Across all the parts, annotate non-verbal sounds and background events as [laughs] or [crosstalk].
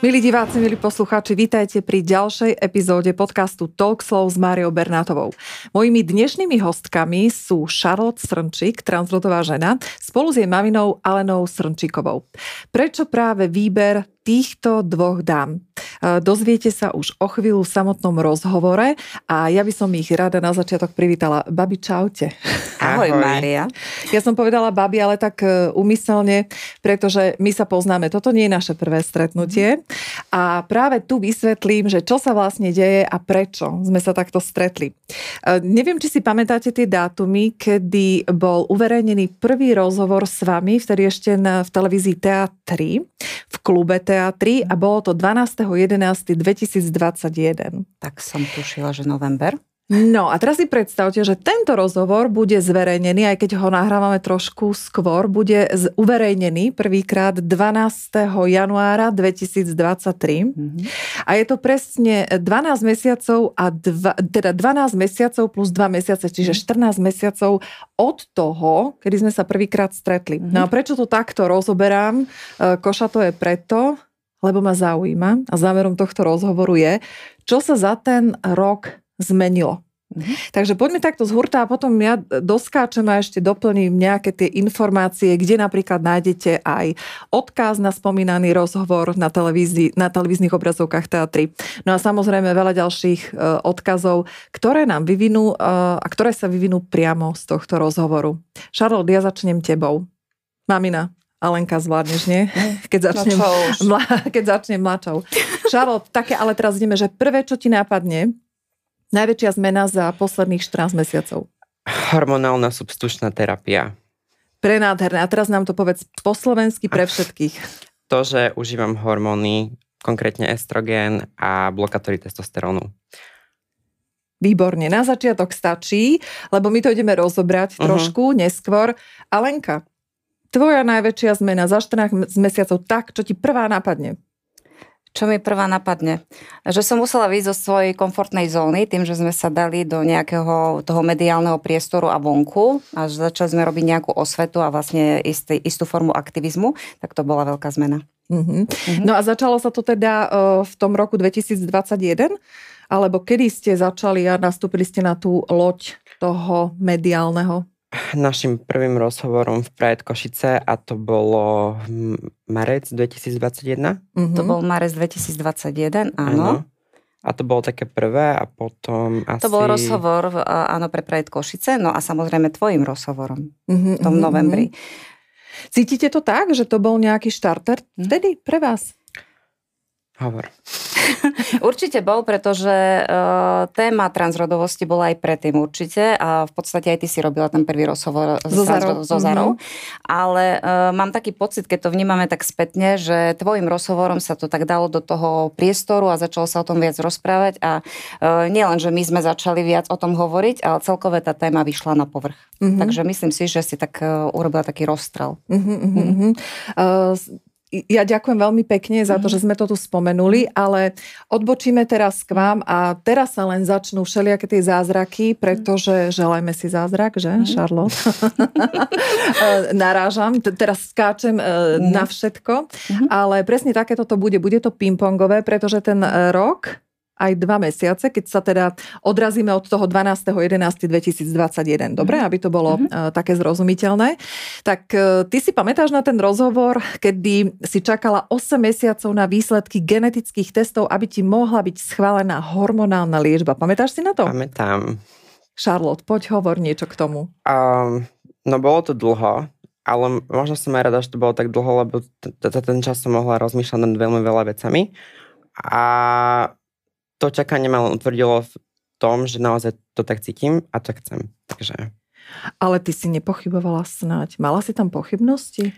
Milí diváci, milí poslucháči, vítajte pri ďalšej epizóde podcastu Talk Slow s Máriou Bernátovou. Mojimi dnešnými hostkami sú Charlotte Srnčík, transrodová žena, spolu s jej maminou Alenou Srnčíkovou. Prečo práve výber týchto dvoch dám. E, dozviete sa už o chvíľu v samotnom rozhovore a ja by som ich rada na začiatok privítala. Babi, čaute. Ahoj, Ahoj. Mária. Ja som povedala babi, ale tak e, umyselne, pretože my sa poznáme. Toto nie je naše prvé stretnutie. A práve tu vysvetlím, že čo sa vlastne deje a prečo sme sa takto stretli. E, neviem, či si pamätáte tie dátumy, kedy bol uverejnený prvý rozhovor s vami, vtedy ešte v televízii TA3 v klube teatri a bolo to 12.11.2021. Tak som tušila, že november. No a teraz si predstavte, že tento rozhovor bude zverejnený, aj keď ho nahrávame trošku skôr, bude uverejnený prvýkrát 12. januára 2023. Mm-hmm. A je to presne 12 mesiacov a dva, teda 12 mesiacov plus 2 mesiace, čiže 14 mhm. mesiacov od toho, kedy sme sa prvýkrát stretli. Mm-hmm. No a prečo to takto rozoberám? E, Koša to je preto, lebo ma zaujíma a záverom tohto rozhovoru je, čo sa za ten rok zmenilo. Mm-hmm. Takže poďme takto z hurta a potom ja doskáčem a ešte doplním nejaké tie informácie, kde napríklad nájdete aj odkaz na spomínaný rozhovor na, televízii, na televíznych obrazovkách teatry. No a samozrejme veľa ďalších e, odkazov, ktoré nám vyvinú e, a ktoré sa vyvinú priamo z tohto rozhovoru. Charlotte, ja začnem tebou. Mamina, Alenka, zvládneš, nie? [laughs] Keď začnem, no [laughs] mla, keď začnem mladšou. Charlotte, také ale teraz ideme, že prvé, čo ti nápadne, Najväčšia zmena za posledných 14 mesiacov. Hormonálna substitučná terapia. Prenádherné. A teraz nám to povedz po slovensky pre všetkých. To, že užívam hormóny, konkrétne estrogen a blokátory testosterónu. Výborne, na začiatok stačí, lebo my to ideme rozobrať uh-huh. trošku neskôr. Alenka, tvoja najväčšia zmena za 14 mesiacov, tak, čo ti prvá napadne? Čo mi prvá napadne? Že som musela vyjsť zo svojej komfortnej zóny, tým, že sme sa dali do nejakého toho mediálneho priestoru a vonku a začali sme robiť nejakú osvetu a vlastne istý, istú formu aktivizmu, tak to bola veľká zmena. Mm-hmm. Mm-hmm. No a začalo sa to teda uh, v tom roku 2021? Alebo kedy ste začali a nastúpili ste na tú loď toho mediálneho našim prvým rozhovorom v Pride Košice a to bolo marec 2021. Mm-hmm. To bol marec 2021, áno. áno. A to bolo také prvé a potom asi... To bol rozhovor, áno, pre Pride Košice, no a samozrejme tvojim rozhovorom mm-hmm, v tom mm-hmm. novembri. Cítite to tak, že to bol nejaký štarter mm-hmm. vtedy pre vás? Hovor. [laughs] určite bol, pretože uh, téma transrodovosti bola aj predtým určite a v podstate aj ty si robila ten prvý rozhovor so Zarou. So Zarou. Mm-hmm. Ale uh, mám taký pocit, keď to vnímame tak spätne, že tvojim rozhovorom sa to tak dalo do toho priestoru a začalo sa o tom viac rozprávať a uh, nielen, že my sme začali viac o tom hovoriť, ale celkové tá téma vyšla na povrch. Mm-hmm. Takže myslím si, že si tak uh, urobila taký rozstrel. Mm-hmm, mm-hmm. Uh, ja ďakujem veľmi pekne za to, mhm. že sme to tu spomenuli, ale odbočíme teraz k vám a teraz sa len začnú všelijaké tie zázraky, pretože želajme si zázrak, že, mm. Charlotte? [laughs] E, narážam, teraz skáčem mm. na všetko, mm. ale presne takéto to bude. Bude to pingpongové, pretože ten e, rok aj dva mesiace, keď sa teda odrazíme od toho 12.11.2021. Dobre, mm. aby to bolo mm-hmm. také zrozumiteľné. Tak uh, ty si pamätáš na ten rozhovor, kedy si čakala 8 mesiacov na výsledky genetických testov, aby ti mohla byť schválená hormonálna liečba. Pamätáš si na to? Pamätám. Charlotte, poď hovor niečo k tomu. Um, no bolo to dlho, ale možno som aj rada, že to bolo tak dlho, lebo ten čas som mohla rozmýšľať nad veľmi veľa vecami. A to čakanie ma len utvrdilo v tom, že naozaj to tak cítim a to chcem. Takže... Ale ty si nepochybovala snáď. Mala si tam pochybnosti?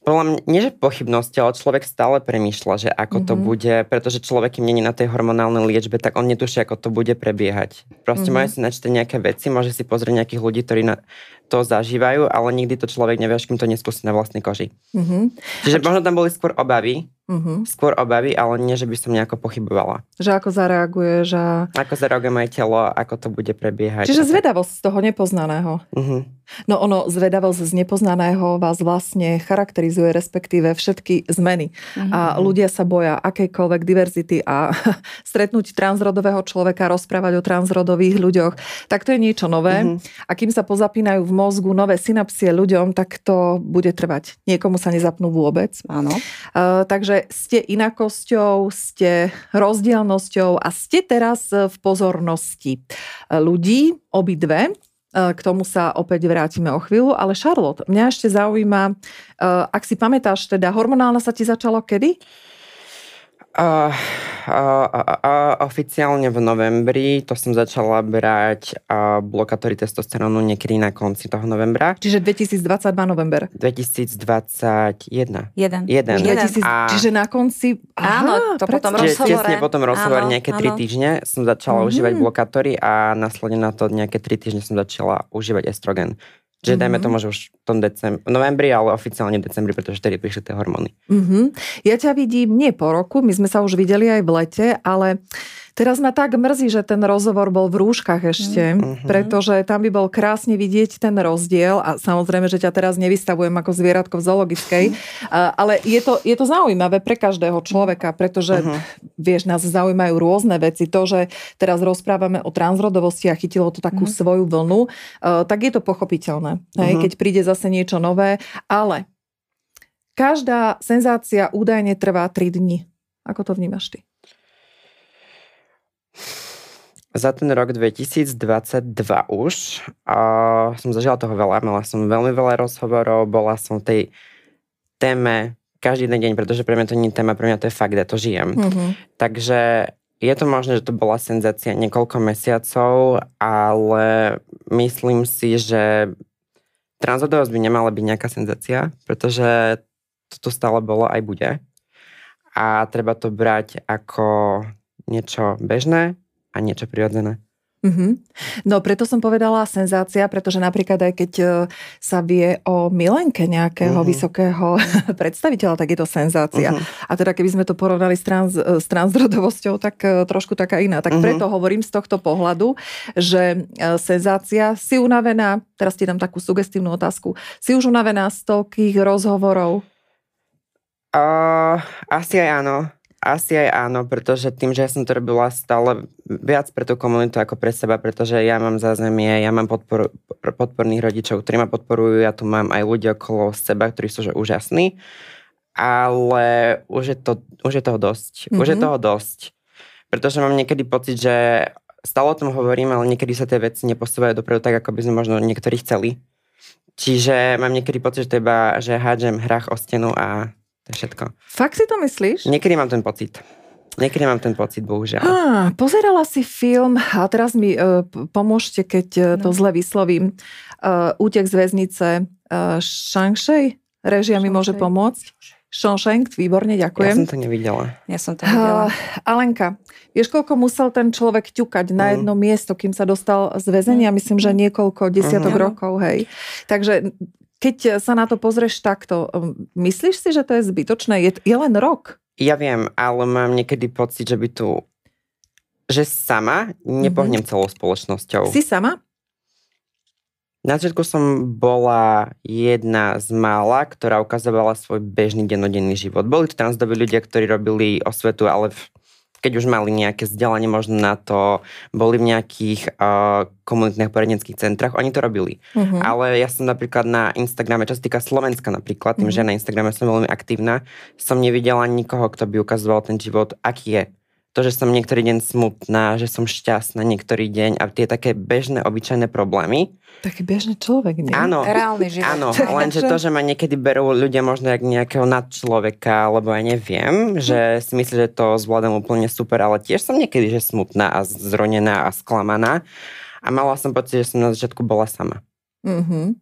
Podľa mňa, nie že pochybnosti, ale človek stále premýšľa, že ako mm-hmm. to mhm. bude, pretože človek, kým není na tej hormonálnej liečbe, tak on netuší, ako to bude prebiehať. Proste mm-hmm. môže si načítať nejaké veci, môže si pozrieť nejakých ľudí, ktorí na to zažívajú, ale nikdy to človek nevie, až kým to neskúsi na vlastnej koži. Mm-hmm. Čiže čo... možno tam boli skôr obavy, Uh-huh. Skôr obavy, ale nie, že by som nejako pochybovala. Že ako zareaguje, že... Ako zareaguje moje telo, ako to bude prebiehať. Čiže zvedavosť z toho nepoznaného. Uh-huh. No ono, zvedavosť z nepoznaného vás vlastne charakterizuje, respektíve všetky zmeny. Uh-huh. A ľudia sa boja akejkoľvek diverzity a [laughs] stretnúť transrodového človeka, rozprávať o transrodových ľuďoch, tak to je niečo nové. Uh-huh. A kým sa pozapínajú v mozgu nové synapsie ľuďom, tak to bude trvať. Niekomu sa nezapnú vôbec. Áno. Uh, takže ste inakosťou, ste rozdielnosťou a ste teraz v pozornosti ľudí, obidve. K tomu sa opäť vrátime o chvíľu, ale Charlotte, mňa ešte zaujíma, ak si pamätáš, teda hormonálna sa ti začalo kedy? Uh, uh, uh, oficiálne v novembri, to som začala brať uh, blokátory testosterónu niekedy na konci toho novembra. Čiže 2022 november. 2021. Jeden. Jeden. Jeden. A... Čiže na konci... Aha, áno, to potom rozhovore. Tesne potom rozhovor, áno, nejaké. 3 týždne som začala mm-hmm. užívať blokátory a následne na to nejaké 3 týždne som začala užívať estrogen. Čiže mm-hmm. dajme tomu, že už v tom decembri, novembri, ale oficiálne decembri, pretože vtedy prišli tie hormóny. Mm-hmm. Ja ťa vidím nie po roku, my sme sa už videli aj v lete, ale Teraz ma tak mrzí, že ten rozhovor bol v rúškach ešte, mm-hmm. pretože tam by bol krásne vidieť ten rozdiel a samozrejme, že ťa teraz nevystavujem ako zvieratko v zoologickej, mm-hmm. ale je to, je to zaujímavé pre každého človeka, pretože mm-hmm. vieš, nás zaujímajú rôzne veci. To, že teraz rozprávame o transrodovosti a chytilo to takú mm-hmm. svoju vlnu, tak je to pochopiteľné, mm-hmm. keď príde zase niečo nové, ale každá senzácia údajne trvá 3 dni. Ako to vnímaš ty? Za ten rok 2022 už a som zažila toho veľa. Mala som veľmi veľa rozhovorov, bola som v tej téme každý jeden deň, pretože pre mňa to nie je téma, pre mňa to je fakt, ja to žijem. Mm-hmm. Takže je to možné, že to bola senzácia niekoľko mesiacov, ale myslím si, že transrodovosť by nemala byť nejaká senzácia, pretože to tu stále bolo aj bude. A treba to brať ako niečo bežné a niečo prirodzené. Mm-hmm. No preto som povedala senzácia, pretože napríklad aj keď e, sa vie o milenke nejakého mm-hmm. vysokého [laughs] predstaviteľa, tak je to senzácia. Mm-hmm. A teda keby sme to porovnali s, trans, s transrodovosťou, tak e, trošku taká iná. Tak mm-hmm. preto hovorím z tohto pohľadu, že e, senzácia, si unavená, teraz ti dám takú sugestívnu otázku, si už unavená z toľkých rozhovorov? Uh, asi aj áno. Asi aj áno, pretože tým, že ja som to robila stále viac pre tú komunitu ako pre seba, pretože ja mám zázemie, ja mám podpor, podporných rodičov, ktorí ma podporujú, ja tu mám aj ľudí okolo seba, ktorí sú že úžasní, ale už je, to, už je toho dosť. Mm-hmm. Už je mhm. toho dosť. Pretože mám niekedy pocit, že stále o tom hovorím, ale niekedy sa tie veci neposúvajú dopredu tak, ako by sme možno niektorí chceli. Čiže mám niekedy pocit, že to iba, že hádžem hrách o stenu a je všetko. Fakt si to myslíš? Niekedy mám ten pocit. Niekedy mám ten pocit, bohužiaľ. Á, pozerala si film, a teraz mi uh, pomôžte, keď uh, to no. zle vyslovím, uh, Útek z väznice uh, Shangshai? Režia mi môže pomôcť? Shawshank, výborne, ďakujem. Ja som to nevidela. Ja som to nevidela. Uh, Alenka, vieš, koľko musel ten človek ťukať mm. na jedno miesto, kým sa dostal z väzenia? Myslím, že niekoľko desiatok mm. rokov, hej. Takže keď sa na to pozrieš takto, um, myslíš si, že to je zbytočné? Je, je len rok. Ja viem, ale mám niekedy pocit, že by tu že sama nepohnem mm-hmm. celou spoločnosťou. Si sama? Na začiatku som bola jedna z mála, ktorá ukazovala svoj bežný dennodenný život. Boli to transdoví ľudia, ktorí robili osvetu, ale v keď už mali nejaké vzdelanie možno na to, boli v nejakých uh, komunitných poradenských centrách, oni to robili. Uh-huh. Ale ja som napríklad na Instagrame, čo sa týka Slovenska napríklad, tým, uh-huh. že na Instagrame som veľmi aktívna, som nevidela nikoho, kto by ukazoval ten život, aký je to, že som niektorý deň smutná, že som šťastná niektorý deň a tie také bežné, obyčajné problémy. Taký bežný človek, nie? Áno. Reálny život. Áno, [laughs] lenže to, že ma niekedy berú ľudia možno jak nejakého nadčloveka, alebo ja neviem, že si myslí, že to zvládam úplne super, ale tiež som niekedy, že smutná a zronená a sklamaná. A mala som pocit, že som na začiatku bola sama. Mm-hmm.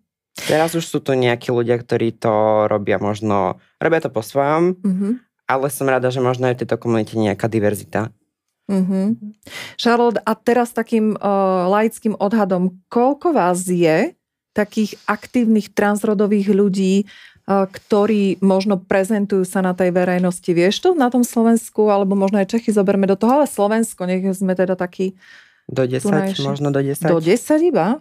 Teraz už sú tu nejakí ľudia, ktorí to robia možno, robia to po svojom, mm-hmm ale som rada, že možno aj v tejto komunite nejaká diverzita. Mm-hmm. Charlotte, a teraz takým uh, laickým odhadom, koľko vás je takých aktívnych transrodových ľudí ktorí možno prezentujú sa na tej verejnosti. Vieš to na tom Slovensku, alebo možno aj Čechy zoberme do toho, ale Slovensko, nech sme teda takí do 10, možno do 10. Do 10 iba?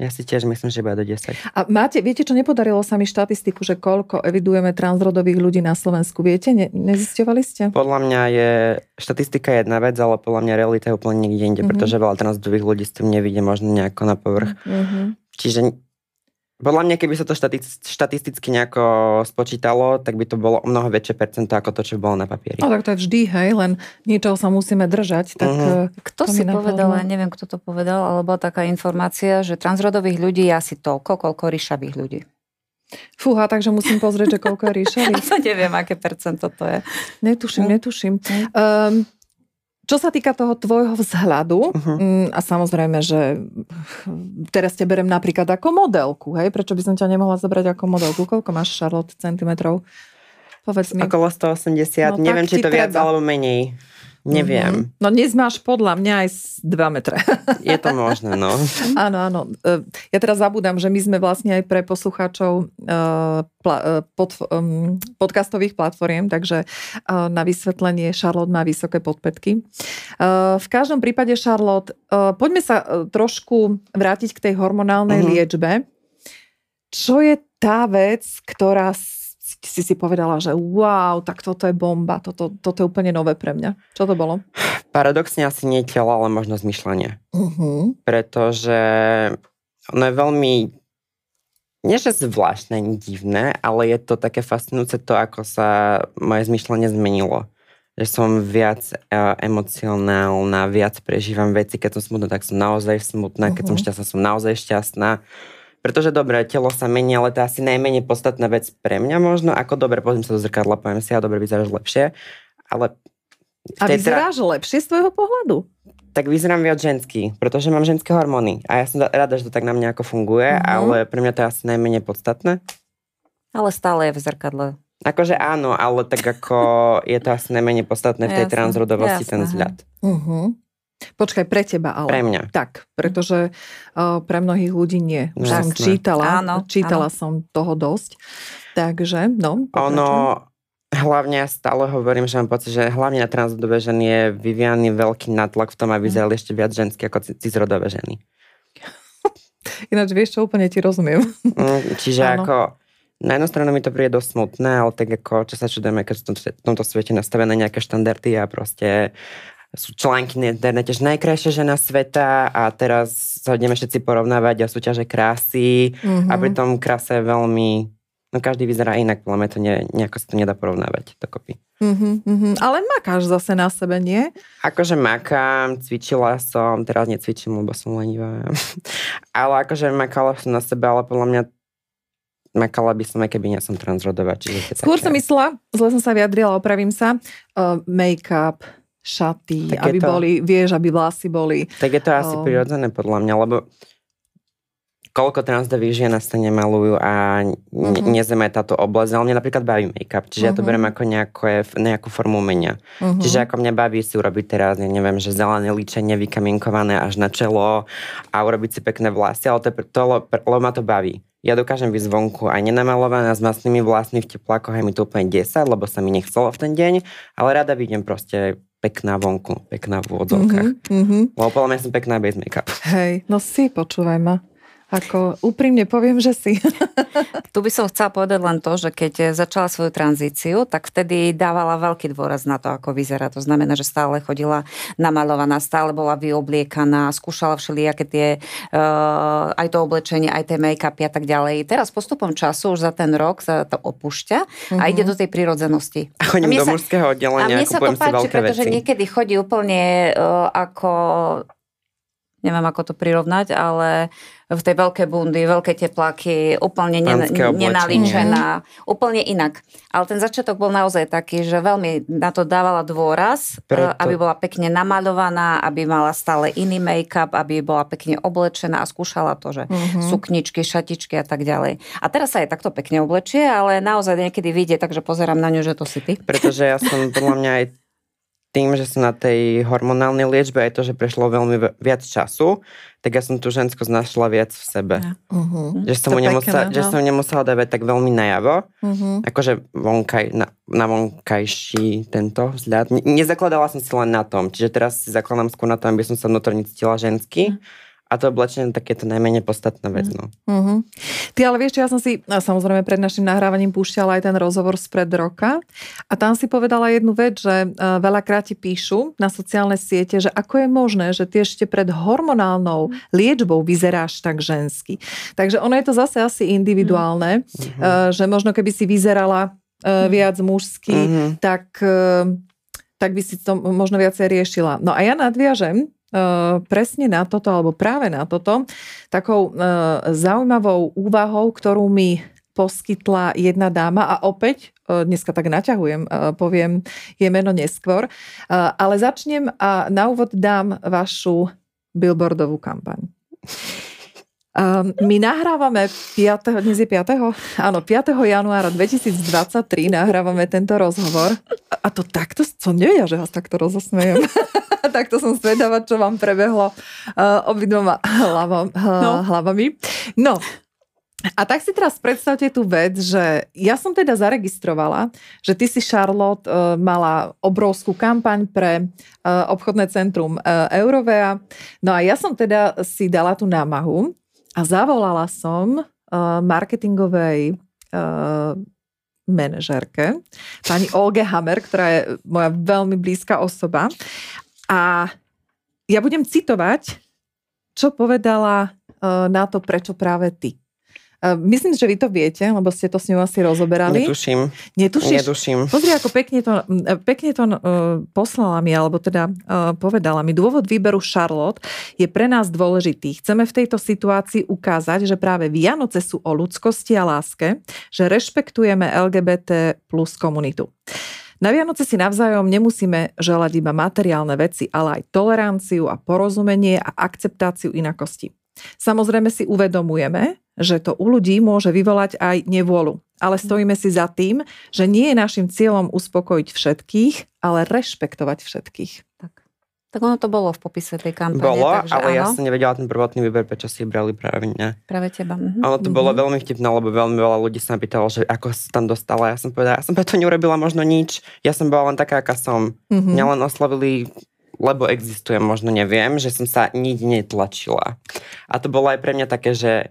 Ja si tiež myslím, že iba do 10. A máte, viete, čo nepodarilo sa mi štatistiku, že koľko evidujeme transrodových ľudí na Slovensku? Viete, ne, nezisťovali ste? Podľa mňa je, štatistika jedna vec, ale podľa mňa realita je úplne niekde inde, mm-hmm. pretože veľa transrodových ľudí s tým nevidie možno nejako na povrch. Mm-hmm. Čiže podľa mňa, keby sa to štatisticky nejako spočítalo, tak by to bolo o mnoho väčšie percento ako to, čo bolo na papieri. No tak to je vždy, hej, len niečoho sa musíme držať. Tak, uh-huh. Kto si povedal, ja neviem, kto to povedal, alebo taká informácia, že transrodových ľudí je asi toľko, koľko ríšavých ľudí. Fúha, takže musím pozrieť, že koľko je [laughs] ríšavých. to neviem, aké percento to je. Netuším, hm. netuším. Um, čo sa týka toho tvojho vzhľadu, uh-huh. a samozrejme, že teraz te berem napríklad ako modelku, hej? Prečo by som ťa nemohla zobrať ako modelku? Koľko máš, Charlotte, centimetrov? Povedz mi. Okolo 180. No, Neviem, či to treba. viac alebo menej. Neviem. Mm-hmm. No dnes máš podľa mňa aj 2 metre. [laughs] Je to možné, no. áno, áno. E, ja teraz zabúdam, že my sme vlastne aj pre poslucháčov pla, uh, pod, podcastových platformiem, takže na vysvetlenie Charlotte má vysoké podpetky. Uh, v každom prípade, Charlotte, poďme sa trošku vrátiť k tej hormonálnej mm-hmm. liečbe. Čo je tá vec, ktorá si si povedala, že wow, tak toto je bomba, toto, toto je úplne nové pre mňa. Čo to bolo? Paradoxne asi nie telo, ale možno zmyšľanie. Uh-huh. Pretože ono je veľmi nie že zvláštne, divné, ale je to také fascinujúce to, ako sa moje zmyšľanie zmenilo. Že som viac uh, emocionálna, viac prežívam veci, keď som smutná, tak som naozaj smutná, uh-huh. keď som šťastná, som naozaj šťastná. Pretože dobre, telo sa mení, ale to je asi najmenej podstatná vec pre mňa možno. Ako dobre, pozriem sa do zrkadla, poviem si, a dobre, vyzeráš lepšie. Ale a vyzeráš tra... lepšie z tvojho pohľadu? Tak vyzerám viac ženský, pretože mám ženské hormóny. A ja som rada, že to tak na mňa ako funguje, uh-huh. ale pre mňa to je asi najmenej podstatné. Ale stále je v zrkadle. Akože áno, ale tak ako [laughs] je to asi najmenej podstatné v tej jasne, transrodovosti jasne, ten vzhľad. Uh-huh. Počkaj, pre teba ale. Pre mňa. Tak, pretože uh, pre mnohých ľudí nie. Už som čítala, áno, čítala áno. som toho dosť. Takže, no. Ono, hlavne ja stále hovorím, že mám pocit, že hlavne na transrodové ženy je vyvíjaný veľký natlak v tom, aby vyzerali ešte viac ženské ako cizrodové ženy. [laughs] Ináč vieš čo, úplne ti rozumiem. Mm, čiže ano. ako na jednu stranu mi to príde dosť smutné, ale tak ako, čo sa čudujeme, keď sú v tomto svete nastavené nejaké štandardy a proste sú články na internete, že najkrajšia žena sveta a teraz sa ideme všetci porovnávať a súťaže krásy mm-hmm. a pri tom krása je veľmi No každý vyzerá inak, podľa mňa to ne, nejako sa to nedá porovnávať dokopy. Mm-hmm, mm-hmm. Ale makáš zase na sebe, nie? Akože makám, cvičila som, teraz necvičím, lebo som lenivá. [laughs] ale akože makala som na sebe, ale podľa mňa makala by som, aj keby nie som transrodová. Skôr také... som myslela, zle som sa vyjadrila, opravím sa, uh, make-up, šaty, tak aby to, boli, vieš, aby vlasy boli. Tak je to asi um, prirodzené podľa mňa, lebo koľko transdových žien sa nemalujú a uh-huh. nezeme táto oblasť, ale mňa napríklad baví make-up, čiže uh-huh. ja to mhm. beriem ako nejaké, nejakú formu umenia. Uh-huh. Čiže ako mňa baví si urobiť teraz, ja neviem, že zelené líčenie vykaminkované až na čelo a urobiť si pekné vlasy, ale to, to, lebo ma to baví. Ja dokážem byť zvonku aj nenamalovaná s masnými vlasmi v teplákoch, aj mi to úplne 10, lebo sa mi nechcelo v ten deň, ale rada vidím proste pekná vonku, pekná v úvodzovkách. Mm-hmm. Lebo podľa mňa som pekná bez make-up. Hej, no si, počúvaj ma. Ako úprimne poviem, že si. [laughs] tu by som chcela povedať len to, že keď začala svoju tranzíciu, tak vtedy dávala veľký dôraz na to, ako vyzerá. To znamená, že stále chodila namalovaná, stále bola vyobliekaná, skúšala všelijaké tie, uh, aj to oblečenie, aj tie make-upy a tak ďalej. Teraz postupom času, už za ten rok sa to opúšťa mm-hmm. a ide do tej prírodzenosti. A chodím a do mužského oddelenia, a mne sa to páči, pretože veci. niekedy chodí úplne uh, ako neviem ako to prirovnať, ale v tej veľké bundy, veľké tepláky, úplne nen- nenaličená, mm. úplne inak. Ale ten začiatok bol naozaj taký, že veľmi na to dávala dôraz, e, Preto... aby bola pekne namaľovaná, aby mala stále iný make-up, aby bola pekne oblečená a skúšala to, že mm-hmm. sukničky, šatičky a tak ďalej. A teraz sa aj takto pekne oblečie, ale naozaj niekedy vyjde, takže pozerám na ňu, že to si ty. Pretože ja som podľa mňa aj tým, že som na tej hormonálnej liečbe, aj to, že prešlo veľmi viac času, tak ja som tú ženskosť našla viac v sebe. Uh-huh. Že, som nemusela, že som nemusela dávať tak veľmi najavo. Uh-huh. Akože vonkaj, na, na vonkajší tento vzhľad. Nezakladala som si len na tom. Čiže teraz si zakladám skôr na tom, aby som sa vnútorne cítila žensky. Uh-huh a to oblečenie tak je to najmenej podstatná vec. No. Uh-huh. Ty ale vieš, ja som si samozrejme pred našim nahrávaním púšťala aj ten rozhovor spred roka a tam si povedala jednu vec, že uh, veľakrát ti píšu na sociálne siete, že ako je možné, že ty ešte pred hormonálnou liečbou vyzeráš tak žensky. Takže ono je to zase asi individuálne, uh-huh. uh, že možno keby si vyzerala uh, viac mužsky, uh-huh. tak, tak by si to možno viacej riešila. No a ja nadviažem presne na toto, alebo práve na toto, takou eh, zaujímavou úvahou, ktorú mi poskytla jedna dáma a opäť, eh, dneska tak naťahujem, poviem je meno neskôr, ale začnem a na úvod dám vašu billboardovú kampaň. My nahrávame 5. dnes je 5. Áno, 5. januára 2023 nahrávame tento rozhovor. A to takto, som nevedia, že vás takto rozosmejem. [laughs] takto som zvedavá, čo vám prebehlo uh, obidvoma hlavom, uh, no. hlavami. No, a tak si teraz predstavte tú vec, že ja som teda zaregistrovala, že ty si, Charlotte, uh, mala obrovskú kampaň pre uh, obchodné centrum uh, Eurovea. No a ja som teda si dala tú námahu a zavolala som uh, marketingovej uh, manažerke, pani Olge Hammer, ktorá je moja veľmi blízka osoba. A ja budem citovať, čo povedala uh, na to, prečo práve ty. Myslím, že vy to viete, lebo ste to s ňou asi rozoberali. Netuším. Netušíš? Netuším. Pozri, ako pekne to, pekne to uh, poslala mi, alebo teda uh, povedala mi. Dôvod výberu Charlotte je pre nás dôležitý. Chceme v tejto situácii ukázať, že práve Vianoce sú o ľudskosti a láske, že rešpektujeme LGBT plus komunitu. Na Vianoce si navzájom nemusíme želať iba materiálne veci, ale aj toleranciu a porozumenie a akceptáciu inakosti. Samozrejme si uvedomujeme, že to u ľudí môže vyvolať aj nevôľu. Ale stojíme si za tým, že nie je našim cieľom uspokojiť všetkých, ale rešpektovať všetkých. Tak. Tak ono to bolo v popise tej kampane. Bolo, takže ale áno. ja som nevedela ten prvotný výber, prečo si brali práve mňa. Práve teba. Mhm. Ono to mm-hmm. bolo veľmi vtipné, lebo veľmi veľa ľudí sa pýtalo, že ako sa tam dostala. Ja som povedala, ja som preto neurobila možno nič. Ja som bola len taká, aká som. Mm-hmm. Mňa len oslovili lebo existujem, možno neviem, že som sa nič netlačila. A to bolo aj pre mňa také, že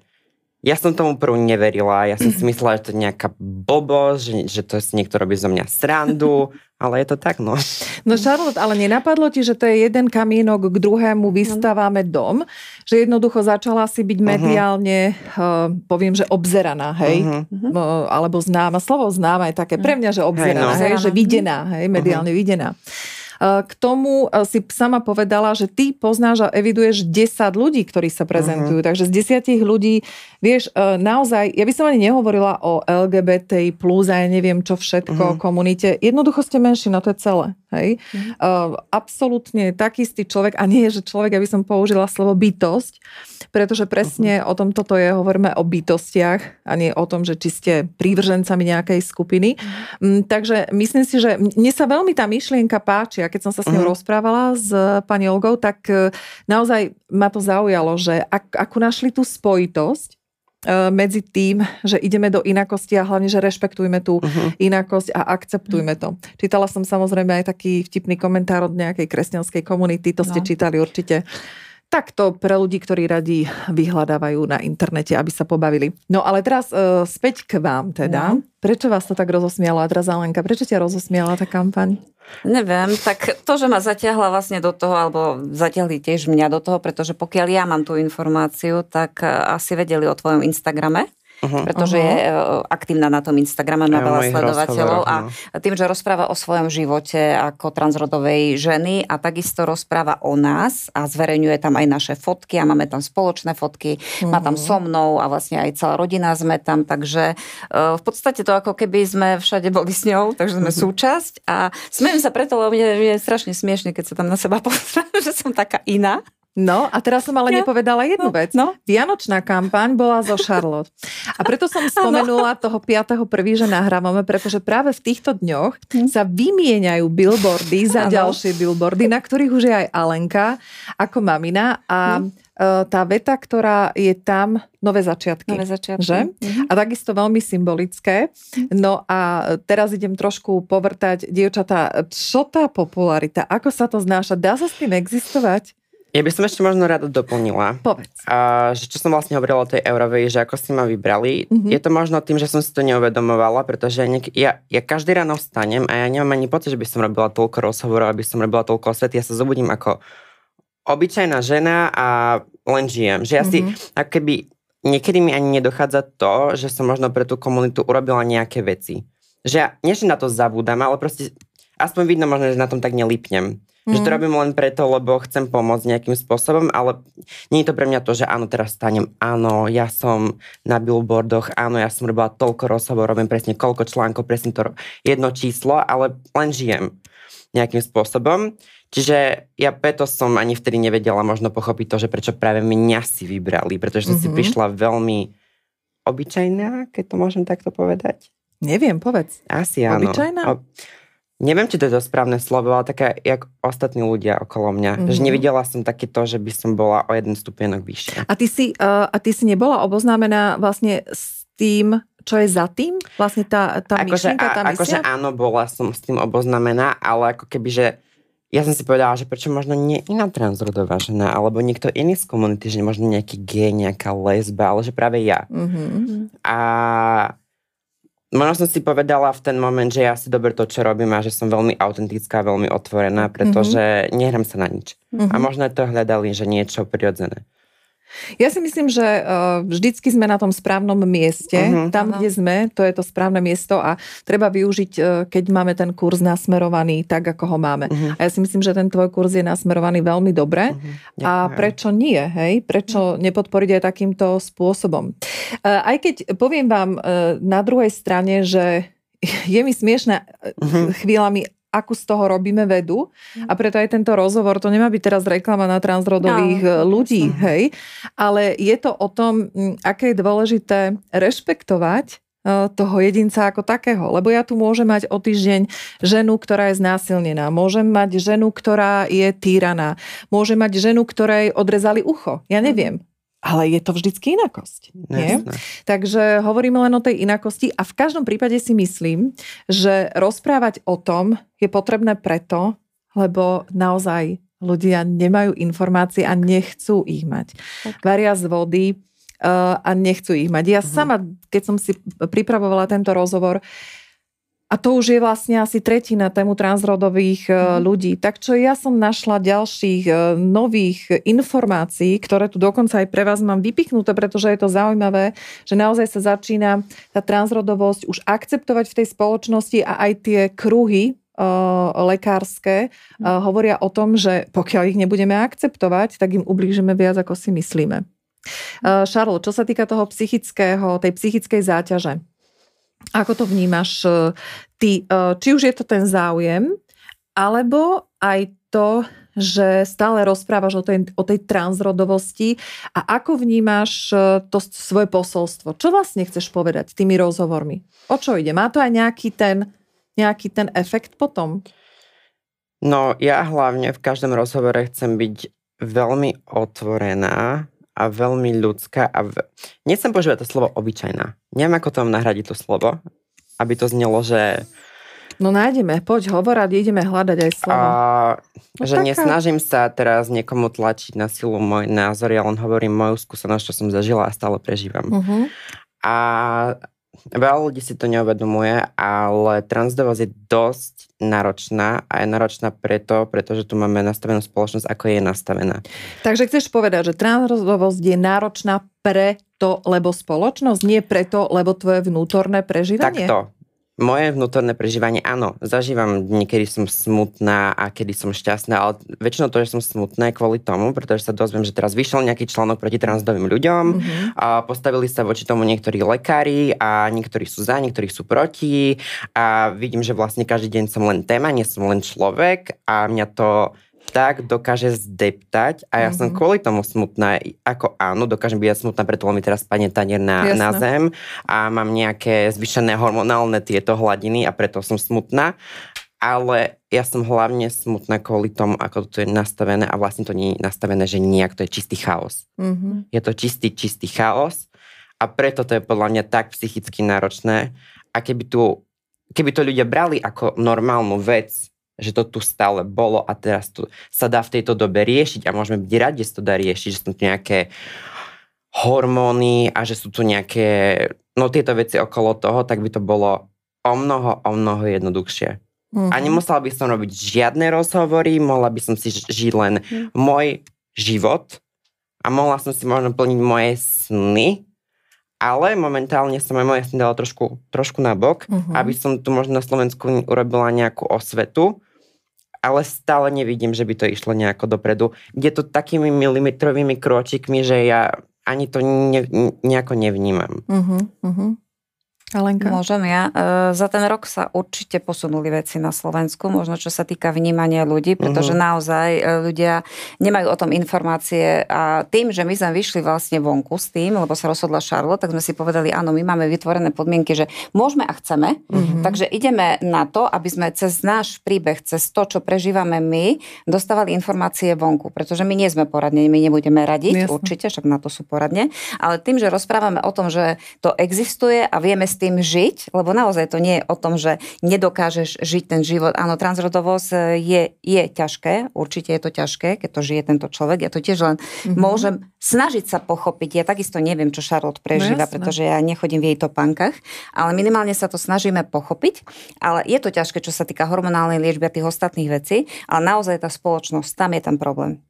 ja som tomu prvú neverila, ja som si myslela, že to je nejaká blbosť, že, že to si niekto robí zo mňa srandu, [laughs] ale je to tak, no. No Charlotte, ale nenapadlo ti, že to je jeden kamienok k druhému vystávame dom, že jednoducho začala si byť mhm. mediálne, uh-huh. uh, poviem, že obzeraná, hej, uh-huh. uh, alebo známa, slovo známa je také pre mňa, že obzeraná, hej, no. hej že videná, hej, mediálne uh-huh. videná. Eh, k tomu eh, si sama povedala, že ty poznáš a eviduješ 10 ľudí, ktorí sa prezentujú. Uh-huh. Takže z desiatich ľudí, vieš, eh, naozaj, ja by som ani nehovorila o LGBT plus a ja neviem čo všetko, uh-huh. komunite. Jednoducho ste menší, no to je celé. Hej? Uh-huh. Uh, absolútne taký istý človek, a nie je, že človek, aby som použila slovo bytosť, pretože presne uh-huh. o tom toto je, hovoríme o bytostiach a nie o tom, že či ste prívržencami nejakej skupiny. Uh-huh. Takže myslím si, že mne sa veľmi tá myšlienka páči keď som sa s ňou uh-huh. rozprávala s pani Olgou, tak e, naozaj ma to zaujalo, že ak, ako našli tú spojitosť, E, medzi tým, že ideme do inakosti a hlavne, že rešpektujme tú uh-huh. inakosť a akceptujme to. Čítala som samozrejme aj taký vtipný komentár od nejakej kresťanskej komunity, to ste no. čítali určite. Takto pre ľudí, ktorí radi vyhľadávajú na internete, aby sa pobavili. No ale teraz uh, späť k vám teda. No. Prečo vás to tak rozosmiala? A teraz Alenka, prečo ťa rozosmiala tá kampaň? Neviem, tak to, že ma zatiahla vlastne do toho, alebo zatiahli tiež mňa do toho, pretože pokiaľ ja mám tú informáciu, tak eh, asi vedeli o tvojom Instagrame uh-huh. pretože uh-huh. je e, aktívna na tom Instagrame, má veľa sledovateľov a no. tým, že rozpráva o svojom živote ako transrodovej ženy a takisto rozpráva o nás a zverejňuje tam aj naše fotky a máme tam spoločné fotky, uh-huh. má tam mhm. so mnou a vlastne aj celá rodina sme tam, takže e, v podstate to ako keby sme všade boli s ňou, takže sme uh-huh. [laughs] súčasť a smejem sa preto, lebo mne je strašne smiešne, keď sa tam na seba pozriem, [laughs] že som taká iná. No a teraz som ale ja. nepovedala jednu no, vec. No. Vianočná kampaň bola zo Charlotte. A preto som spomenula toho 5.1., že nahrávame, pretože práve v týchto dňoch hm. sa vymieňajú billboardy za ano. ďalšie billboardy, na ktorých už je aj Alenka ako mamina a hm tá veta, ktorá je tam, nové začiatky. Nové začiatky. Že? Mm-hmm. A takisto veľmi symbolické. No a teraz idem trošku povrtať, dievčatá, čo tá popularita, ako sa to znáša? Dá sa s tým existovať? Ja by som ešte možno rada doplnila. Povedz. A, že čo som vlastne hovorila o tej Eurovej, že ako si ma vybrali. Mm-hmm. Je to možno tým, že som si to neuvedomovala, pretože niek- ja, ja každý ráno vstanem a ja nemám ani pocit, že by som robila toľko rozhovorov, aby som robila toľko osvet. Ja sa zobudím ako obyčajná žena a len žijem. Že ja si, mm-hmm. ako keby, niekedy mi ani nedochádza to, že som možno pre tú komunitu urobila nejaké veci. Že ja, nie že na to zabúdam, ale proste aspoň vidno možno, že na tom tak nelipnem. Mm. Že to mhm. robím len preto, lebo chcem pomôcť nejakým spôsobom, ale nie je to pre mňa to, že áno, teraz stanem, áno, ja som na billboardoch, áno, ja som robila toľko rozhovorov, robím presne koľko článkov, presne to jedno číslo, ale len žijem nejakým spôsobom. Čiže ja preto som ani vtedy nevedela možno pochopiť to, že prečo práve mňa si vybrali, pretože som mm-hmm. si mhm. prišla veľmi obyčajná, keď to môžem takto povedať. Neviem, povedz. Asi áno. Obyčajná? O, Neviem, či to je to správne slovo, ale taká, jak ostatní ľudia okolo mňa. Mm-hmm. Že nevidela som také to, že by som bola o jeden stupienok vyššia. A ty si, uh, a ty si nebola oboznámená vlastne s tým, čo je za tým? Vlastne tá, tá akože, myšlienka, tá Akože áno, bola som s tým oboznamená, ale ako keby, že ja som si povedala, že prečo možno nie iná transrodová žena, alebo niekto iný z komunity, že možno nejaký gay, nejaká lesba, ale že práve ja. Mm-hmm. A Možno som si povedala v ten moment, že ja si dobre to, čo robím a že som veľmi autentická, veľmi otvorená, pretože mm-hmm. nehrám sa na nič. Mm-hmm. A možno to hľadali, že niečo prirodzené. Ja si myslím, že uh, vždycky sme na tom správnom mieste. Uh-huh. Tam, kde sme, to je to správne miesto a treba využiť, uh, keď máme ten kurz nasmerovaný tak, ako ho máme. Uh-huh. A ja si myslím, že ten tvoj kurz je nasmerovaný veľmi dobre. Uh-huh. A prečo nie? Hej? Prečo uh-huh. nepodporiť aj takýmto spôsobom? Uh, aj keď poviem vám na druhej strane, že [laughs] je mi smiešne uh-huh. chvíľami akú z toho robíme vedu a preto aj tento rozhovor, to nemá byť teraz reklama na transrodových no, ľudí, hej, ale je to o tom, aké je dôležité rešpektovať e, toho jedinca ako takého. Lebo ja tu môžem mať o týždeň ženu, ktorá je znásilnená. Môžem mať ženu, ktorá je týraná. Môžem mať ženu, ktorej odrezali ucho. Ja neviem ale je to vždycky inakosť. Nie? Takže hovoríme len o tej inakosti a v každom prípade si myslím, že rozprávať o tom je potrebné preto, lebo naozaj ľudia nemajú informácie a nechcú ich mať. Tak. Varia z vody uh, a nechcú ich mať. Ja uh-huh. sama, keď som si pripravovala tento rozhovor, a to už je vlastne asi tretina tému transrodových mm. ľudí. Tak čo ja som našla ďalších e, nových informácií, ktoré tu dokonca aj pre vás mám vypichnuté, pretože je to zaujímavé, že naozaj sa začína tá transrodovosť už akceptovať v tej spoločnosti a aj tie kruhy uh, lekárske uh, hovoria o tom, že pokiaľ ich nebudeme akceptovať, tak im ublížime viac, ako si myslíme. Charles, čo sa týka toho psychického, tej psychickej záťaže, ako to vnímaš e, ty? E, či už je to ten záujem, alebo aj to, že stále rozprávaš o tej, o tej transrodovosti a ako vnímaš e, to svoje posolstvo? Čo vlastne chceš povedať tými rozhovormi? O čo ide? Má to aj nejaký ten, nejaký ten efekt potom? No ja hlavne v každom rozhovore chcem byť veľmi otvorená a veľmi ľudská a v... nechcem používať to slovo obyčajná. Neviem, ako mám nahradiť to slovo, aby to znelo, že... No nájdeme, poď hovor a ideme hľadať aj slovo. A, no že taká... nesnažím sa teraz niekomu tlačiť na silu môj názor, ja len hovorím moju skúsenosť, čo som zažila a stále prežívam. Uh-huh. A Veľa ľudí si to neuvedomuje, ale transdovosť je dosť náročná a je náročná preto, pretože tu máme nastavenú spoločnosť, ako je nastavená. Takže chceš povedať, že transdovosť je náročná preto, lebo spoločnosť, nie preto, lebo tvoje vnútorné prežívanie? Takto. Moje vnútorné prežívanie, áno, zažívam dni, kedy som smutná a kedy som šťastná, ale väčšinou to, že som smutná kvôli tomu, pretože sa dozviem, že teraz vyšiel nejaký článok proti transdovým ľuďom mm-hmm. a postavili sa voči tomu niektorí lekári a niektorí sú za, niektorí sú proti a vidím, že vlastne každý deň som len téma, nie som len človek a mňa to tak dokáže zdeptať a ja mm-hmm. som mhm. kvôli tomu smutná, ako áno, dokážem byť smutná, preto mi teraz spadne tanier na, na zem a mám nejaké zvyšené hormonálne tieto hladiny a preto som smutná, ale ja som hlavne smutná kvôli tomu, ako to je nastavené a vlastne to nie je nastavené, že nejak to je čistý chaos. Mm-hmm. Je to čistý, čistý chaos a preto to je podľa mňa tak psychicky náročné a keby tu keby to ľudia brali ako normálnu vec, že to tu stále bolo a teraz to sa dá v tejto dobe riešiť a môžeme byť radi, že sa to dá riešiť, že sú tu nejaké hormóny a že sú tu nejaké, no tieto veci okolo toho, tak by to bolo o mnoho, o mnoho jednoduchšie. Mm-hmm. A nemusela by som robiť žiadne rozhovory, mohla by som si žiť len mm. môj život a mohla som si možno plniť moje sny ale momentálne som aj moje dala trošku, trošku na bok, uh-huh. aby som tu možno na Slovensku urobila nejakú osvetu, ale stále nevidím, že by to išlo nejako dopredu. Ide to takými milimetrovými kročikmi, že ja ani to ne, nejako nevnímam. Uh-huh, uh-huh. Alenka? Môžem ja. E, za ten rok sa určite posunuli veci na Slovensku, možno čo sa týka vnímania ľudí, pretože uh-huh. naozaj e, ľudia nemajú o tom informácie a tým, že my sme vyšli vlastne vonku s tým, lebo sa rozhodla Charlotte, tak sme si povedali, áno, my máme vytvorené podmienky, že môžeme a chceme, uh-huh. takže ideme na to, aby sme cez náš príbeh, cez to, čo prežívame my, dostávali informácie vonku, pretože my nie sme poradne, my nebudeme radiť, Jasne. určite, však na to sú poradne, ale tým, že rozprávame o tom, že to existuje a vieme tým žiť, lebo naozaj to nie je o tom, že nedokážeš žiť ten život. Áno, transrodovosť e, je, je ťažké, určite je to ťažké, keď to žije tento človek. Ja to tiež len mm-hmm. môžem snažiť sa pochopiť. Ja takisto neviem, čo Charlotte prežíva, no, pretože ja nechodím v jej topánkach, ale minimálne sa to snažíme pochopiť. Ale je to ťažké, čo sa týka hormonálnej liečby a tých ostatných vecí, ale naozaj tá spoločnosť, tam je ten problém.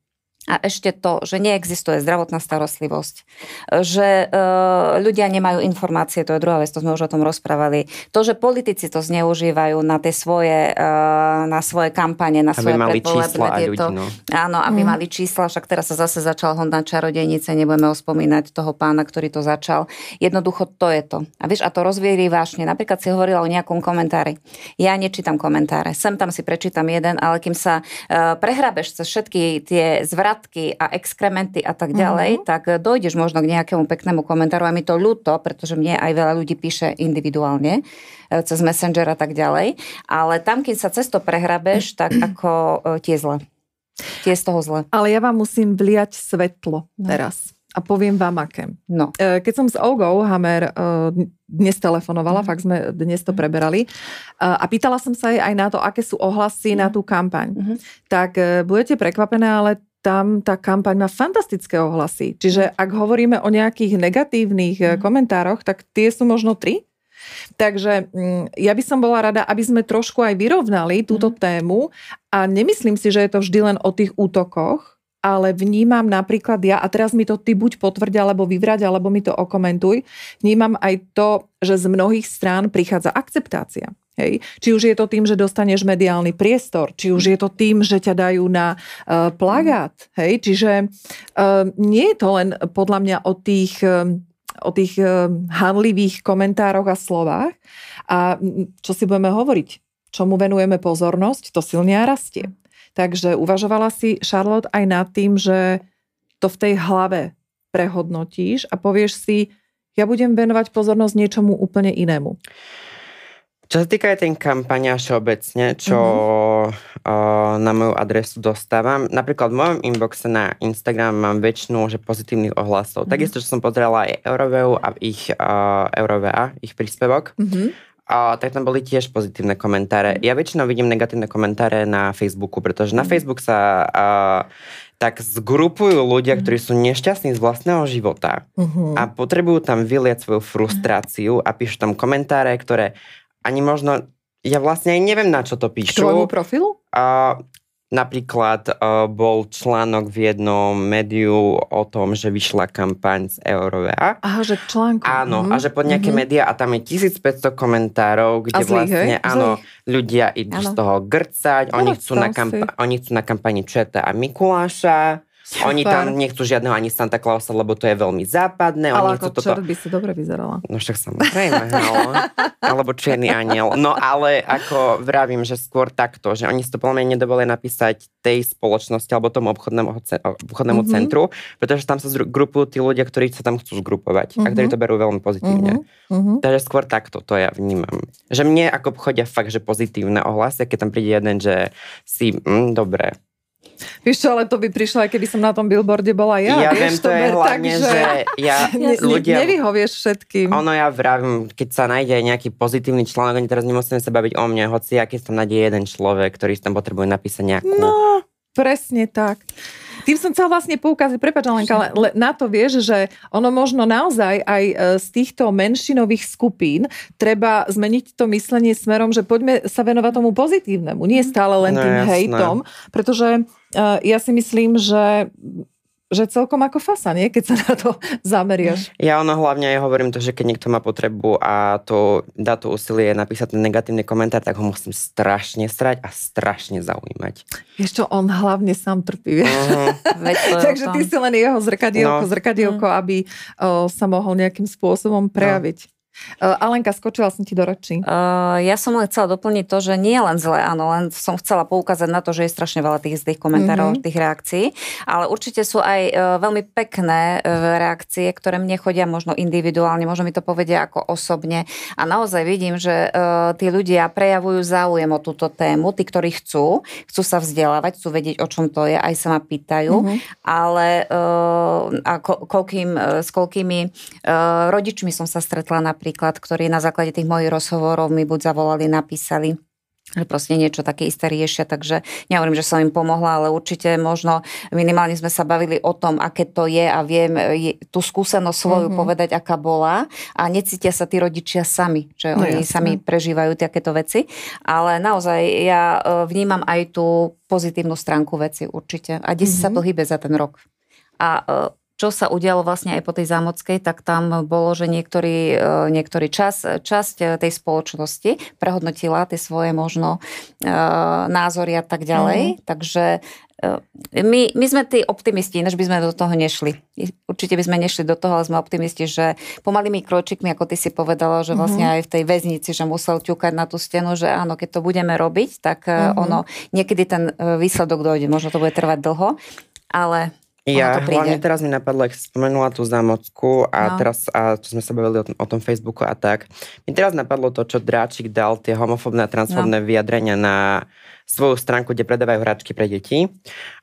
A ešte to, že neexistuje zdravotná starostlivosť, že e, ľudia nemajú informácie, to je druhá vec, to sme už o tom rozprávali. To, že politici to zneužívajú na tie svoje, e, na svoje kampane, na aby svoje mali čísla. Ľudí, no. Áno, aby mm. mali čísla, však teraz sa zase začal hond na čarodejnice, nebudeme ospomínať toho pána, ktorý to začal. Jednoducho to je to. A vieš, a to rozvíri vášne. Napríklad si hovorila o nejakom komentári. Ja nečítam komentáre. Sem tam si prečítam jeden, ale kým sa e, prehrabeš cez všetky tie zvrat látky a exkrementy a tak ďalej, mm-hmm. tak dojdeš možno k nejakému peknému komentáru a mi to ľúto, pretože mne aj veľa ľudí píše individuálne e, cez Messenger a tak ďalej. Ale tam, keď sa cez to prehrabeš, [clears throat] tak ako e, tie zle. Tie z toho zle. Ale ja vám musím vliať svetlo no. teraz. A poviem vám aké. No. Keď som s Olgou Hammer dnes telefonovala, mm. fakt sme dnes to preberali. A pýtala som sa jej aj na to, aké sú ohlasy mm. na tú kampaň. Mm-hmm. Tak budete prekvapené, ale tam tá kampaň má fantastické ohlasy. Čiže ak hovoríme o nejakých negatívnych mm. komentároch, tak tie sú možno tri. Takže mm, ja by som bola rada, aby sme trošku aj vyrovnali túto mm. tému a nemyslím si, že je to vždy len o tých útokoch, ale vnímam napríklad ja, a teraz mi to ty buď potvrdia, alebo vyvrať, alebo mi to okomentuj, vnímam aj to, že z mnohých strán prichádza akceptácia. Hej. Či už je to tým, že dostaneš mediálny priestor, či už je to tým, že ťa dajú na uh, plagát. Hej. Čiže uh, nie je to len podľa mňa o tých, uh, o tých hanlivých komentároch a slovách. A čo si budeme hovoriť? Čomu venujeme pozornosť, to silne rastie. Takže uvažovala si Charlotte aj nad tým, že to v tej hlave prehodnotíš a povieš si, ja budem venovať pozornosť niečomu úplne inému. Čo sa týka aj ten kampania všeobecne, čo mm-hmm. uh, na moju adresu dostávam, napríklad v mojom inboxe na Instagram mám väčšinu že pozitívnych ohlasov. Mm-hmm. Takisto, čo som pozrela aj Euroveu a ich uh, Eurovea, ich príspevok, mm-hmm. Tak tam boli tiež pozitívne komentáre. Ja väčšinou vidím negatívne komentáre na Facebooku, pretože na mhm. Facebook sa uh, tak zgrupujú ľudia, mm. ktorí sú nešťastní z vlastného života uh-huh. a potrebujú tam vyliať svoju frustráciu a píšu tam komentáre, ktoré ani možno, ja vlastne aj neviem, na čo to píšu. K profilu? Uh, Napríklad uh, bol článok v jednom médiu o tom, že vyšla kampaň z Eurovea. Aha, že článku. Áno, mm-hmm. a že pod nejaké mm-hmm. médiá a tam je 1500 komentárov, kde zlých, vlastne, hej? áno, ľudia idú áno. z toho grcať, oni chcú, na kampa- oni chcú na kampani Četa a Mikuláša Oni tam nechcú žiadneho ani Santa Clausa, lebo to je veľmi západné. Ale oni ako toto... by si dobre vyzerala. No však samozrejme, ale, alebo čierny aniel. No ale ako vravím, že skôr takto, že oni si to podľa mňa nedovolia napísať tej spoločnosti alebo tomu obchodnému, obchodnému mm-hmm. centru, pretože tam sa grupujú tí ľudia, ktorí sa tam chcú zgrupovať mm-hmm. a ktorí mhm. to berú veľmi pozitívne. Mm-hmm. Takže skôr takto to ja vnímam. Že mne ako chodia fakt, že pozitívne ohlasy, keď tam príde jeden, že si, mm, dobre, Vieš čo, ale to by prišlo, aj keby som na tom billboarde bola ja. Ja viem, to je hlavne, tak, že ja, [laughs] ľudia... Nevyhovieš všetkým. Ono ja vravím, keď sa nájde nejaký pozitívny článok, oni teraz nemusíme sa baviť o mne, hoci aký tam nájde jeden človek, ktorý tam potrebuje napísať nejakú... No, presne tak. Tým som chcela vlastne poukázať, prepáč Alenka, ale na to vieš, že ono možno naozaj aj e, z týchto menšinových skupín treba zmeniť to myslenie smerom, že poďme sa venovať tomu pozitívnemu, nie stále len no, tým jasné. hejtom, pretože ja si myslím, že že celkom ako fasa, nie? Keď sa na to [laughs] zameriaš. Ja ono hlavne aj hovorím to, že keď niekto má potrebu a to dá to úsilie napísať ten negatívny komentár, tak ho musím strašne strať a strašne zaujímať. Vieš čo, on hlavne sám trpí. Uh-huh. [laughs] Takže ty si len jeho zrkadielko, no. zrkadielko, aby o, sa mohol nejakým spôsobom prejaviť. No. Uh, Alenka, skočila som ti do reči. Uh, ja som len chcela doplniť to, že nie len zle, áno, len som chcela poukázať na to, že je strašne veľa tých zlých komentárov, mm-hmm. tých reakcií, ale určite sú aj uh, veľmi pekné uh, reakcie, ktoré mne chodia možno individuálne, možno mi to povedia ako osobne a naozaj vidím, že uh, tí ľudia prejavujú záujem o túto tému, tí, ktorí chcú, chcú sa vzdelávať, chcú vedieť, o čom to je, aj sa ma pýtajú, mm-hmm. ale uh, a ko- koľkým, s koľkými uh, rodičmi som sa stretla napríklad napríklad, ktorí na základe tých mojich rozhovorov mi buď zavolali, napísali že proste niečo také isté riešia, takže nehovorím, že som im pomohla, ale určite možno minimálne sme sa bavili o tom, aké to je a viem je, tú skúsenosť svoju mm-hmm. povedať, aká bola a necítia sa tí rodičia sami, že no, oni jasne. sami prežívajú takéto veci, ale naozaj ja e, vnímam aj tú pozitívnu stránku veci určite a desi mm-hmm. sa to hýbe za ten rok. A e, čo sa udialo vlastne aj po tej zámockej, tak tam bolo, že niektorý, e, niektorý čas, časť e, tej spoločnosti prehodnotila tie svoje možno e, názory a tak ďalej. Mm. Takže my, my sme tí optimisti, než by sme do toho nešli. Určite by sme nešli do toho, ale sme optimisti, že pomalými kročikmi, ako ty si povedala, že vlastne mm-hmm. aj v tej väznici, že musel ťukať na tú stenu, že áno, keď to budeme robiť, tak mm-hmm. ono, niekedy ten výsledok dojde. Možno to bude trvať dlho, ale ja hlavne teraz mi napadlo, ak si spomenula tú zámocku a no. teraz, a čo sme sa bavili o tom, o tom Facebooku a tak, mi teraz napadlo to, čo Dráčik dal, tie homofóbne a transfóbne no. vyjadrenia na svoju stránku, kde predávajú hračky pre deti.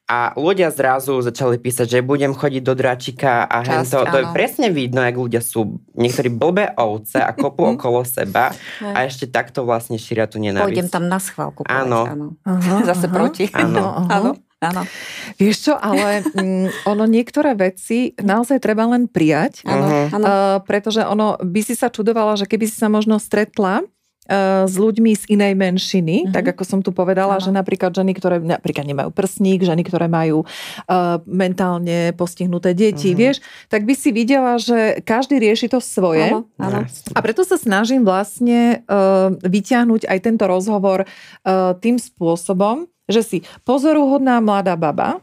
A ľudia zrazu začali písať, že budem chodiť do Dráčika a Časť, to, to je presne vidno, jak ľudia sú niektorí blbé ovce a kopú okolo seba a ešte takto vlastne šíria tú nenávisť. Pôjdem tam na schválku. Áno. áno. Aha, Zase aha. proti. Áno. áno. Áno. Vieš čo, ale mm, ono niektoré veci naozaj treba len prijať, áno, áno. Uh, pretože ono by si sa čudovala, že keby si sa možno stretla uh, s ľuďmi z inej menšiny, uh-huh. tak ako som tu povedala, ano. že napríklad ženy, ktoré napríklad nemajú prsník, ženy, ktoré majú uh, mentálne postihnuté deti, uh-huh. vieš, tak by si videla, že každý rieši to svoje. Ano, ano. A preto sa snažím vlastne uh, vyťahnuť aj tento rozhovor uh, tým spôsobom, že si pozoruhodná mladá baba,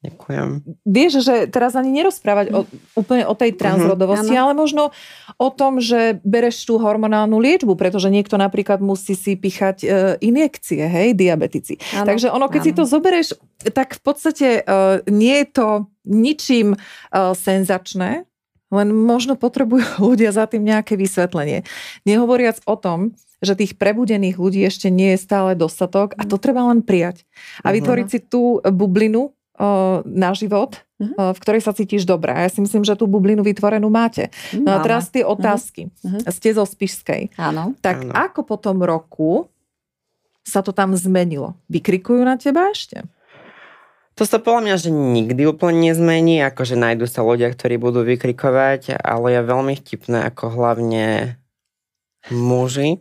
Ďakujem. Vieš, že teraz ani nerozprávať o, úplne o tej transrodovosti, uh-huh. ale možno o tom, že bereš tú hormonálnu liečbu, pretože niekto napríklad musí si pichať e, injekcie, hej, diabetici. Ano. Takže ono, keď ano. si to zoberieš, tak v podstate e, nie je to ničím e, senzačné, len možno potrebujú [laughs] ľudia za tým nejaké vysvetlenie. Nehovoriac o tom, že tých prebudených ľudí ešte nie je stále dostatok a to mhm. treba len prijať. A mhm. vytvoriť si tú bublinu na život, uh-huh. v ktorej sa cítiš dobré. A ja si myslím, že tú bublinu vytvorenú máte. No a teraz tie otázky. Uh-huh. Ste zo Spišskej. Áno. Tak Áno. ako po tom roku sa to tam zmenilo? Vykrikujú na teba ešte? To sa podľa mňa, že nikdy úplne nezmení, akože nájdú sa ľudia, ktorí budú vykrikovať, ale je veľmi vtipné, ako hlavne muži.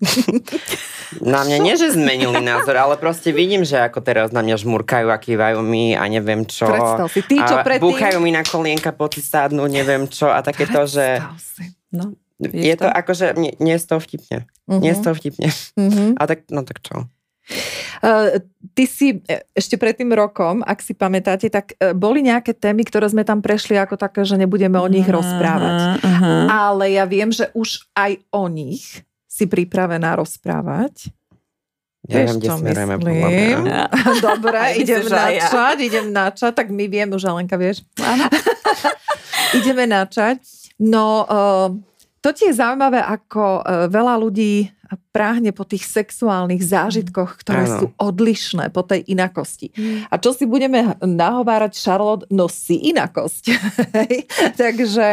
[laughs] Na mňa nie, že zmenili názor, ale proste vidím, že ako teraz na mňa žmurkajú a kývajú mi a neviem čo. Predstav si, ty čo predtým... búchajú mi na kolienka, poci sadnú, neviem čo a takéto, že... Si. No, je to, to akože, nie, nie je z toho vtipne. Uh-huh. Nie je z toho vtipne. Uh-huh. A tak, no tak čo. Uh, ty si e, ešte pred tým rokom, ak si pamätáte, tak uh, boli nejaké témy, ktoré sme tam prešli ako také, že nebudeme o nich uh-huh, rozprávať. Uh-huh. Ale ja viem, že už aj o nich si pripravená rozprávať. Ja Vieš, čo myslím? [laughs] Dobre, [laughs] idem načať, ja. idem načať, tak my vieme, že Lenka, vieš. [laughs] Ideme načať. No, uh, to ti je zaujímavé, ako uh, veľa ľudí práhne po tých sexuálnych zážitkoch, ktoré ano. sú odlišné po tej inakosti. Mm. A čo si budeme nahovárať, Charlotte, no si inakosť. [laughs] Takže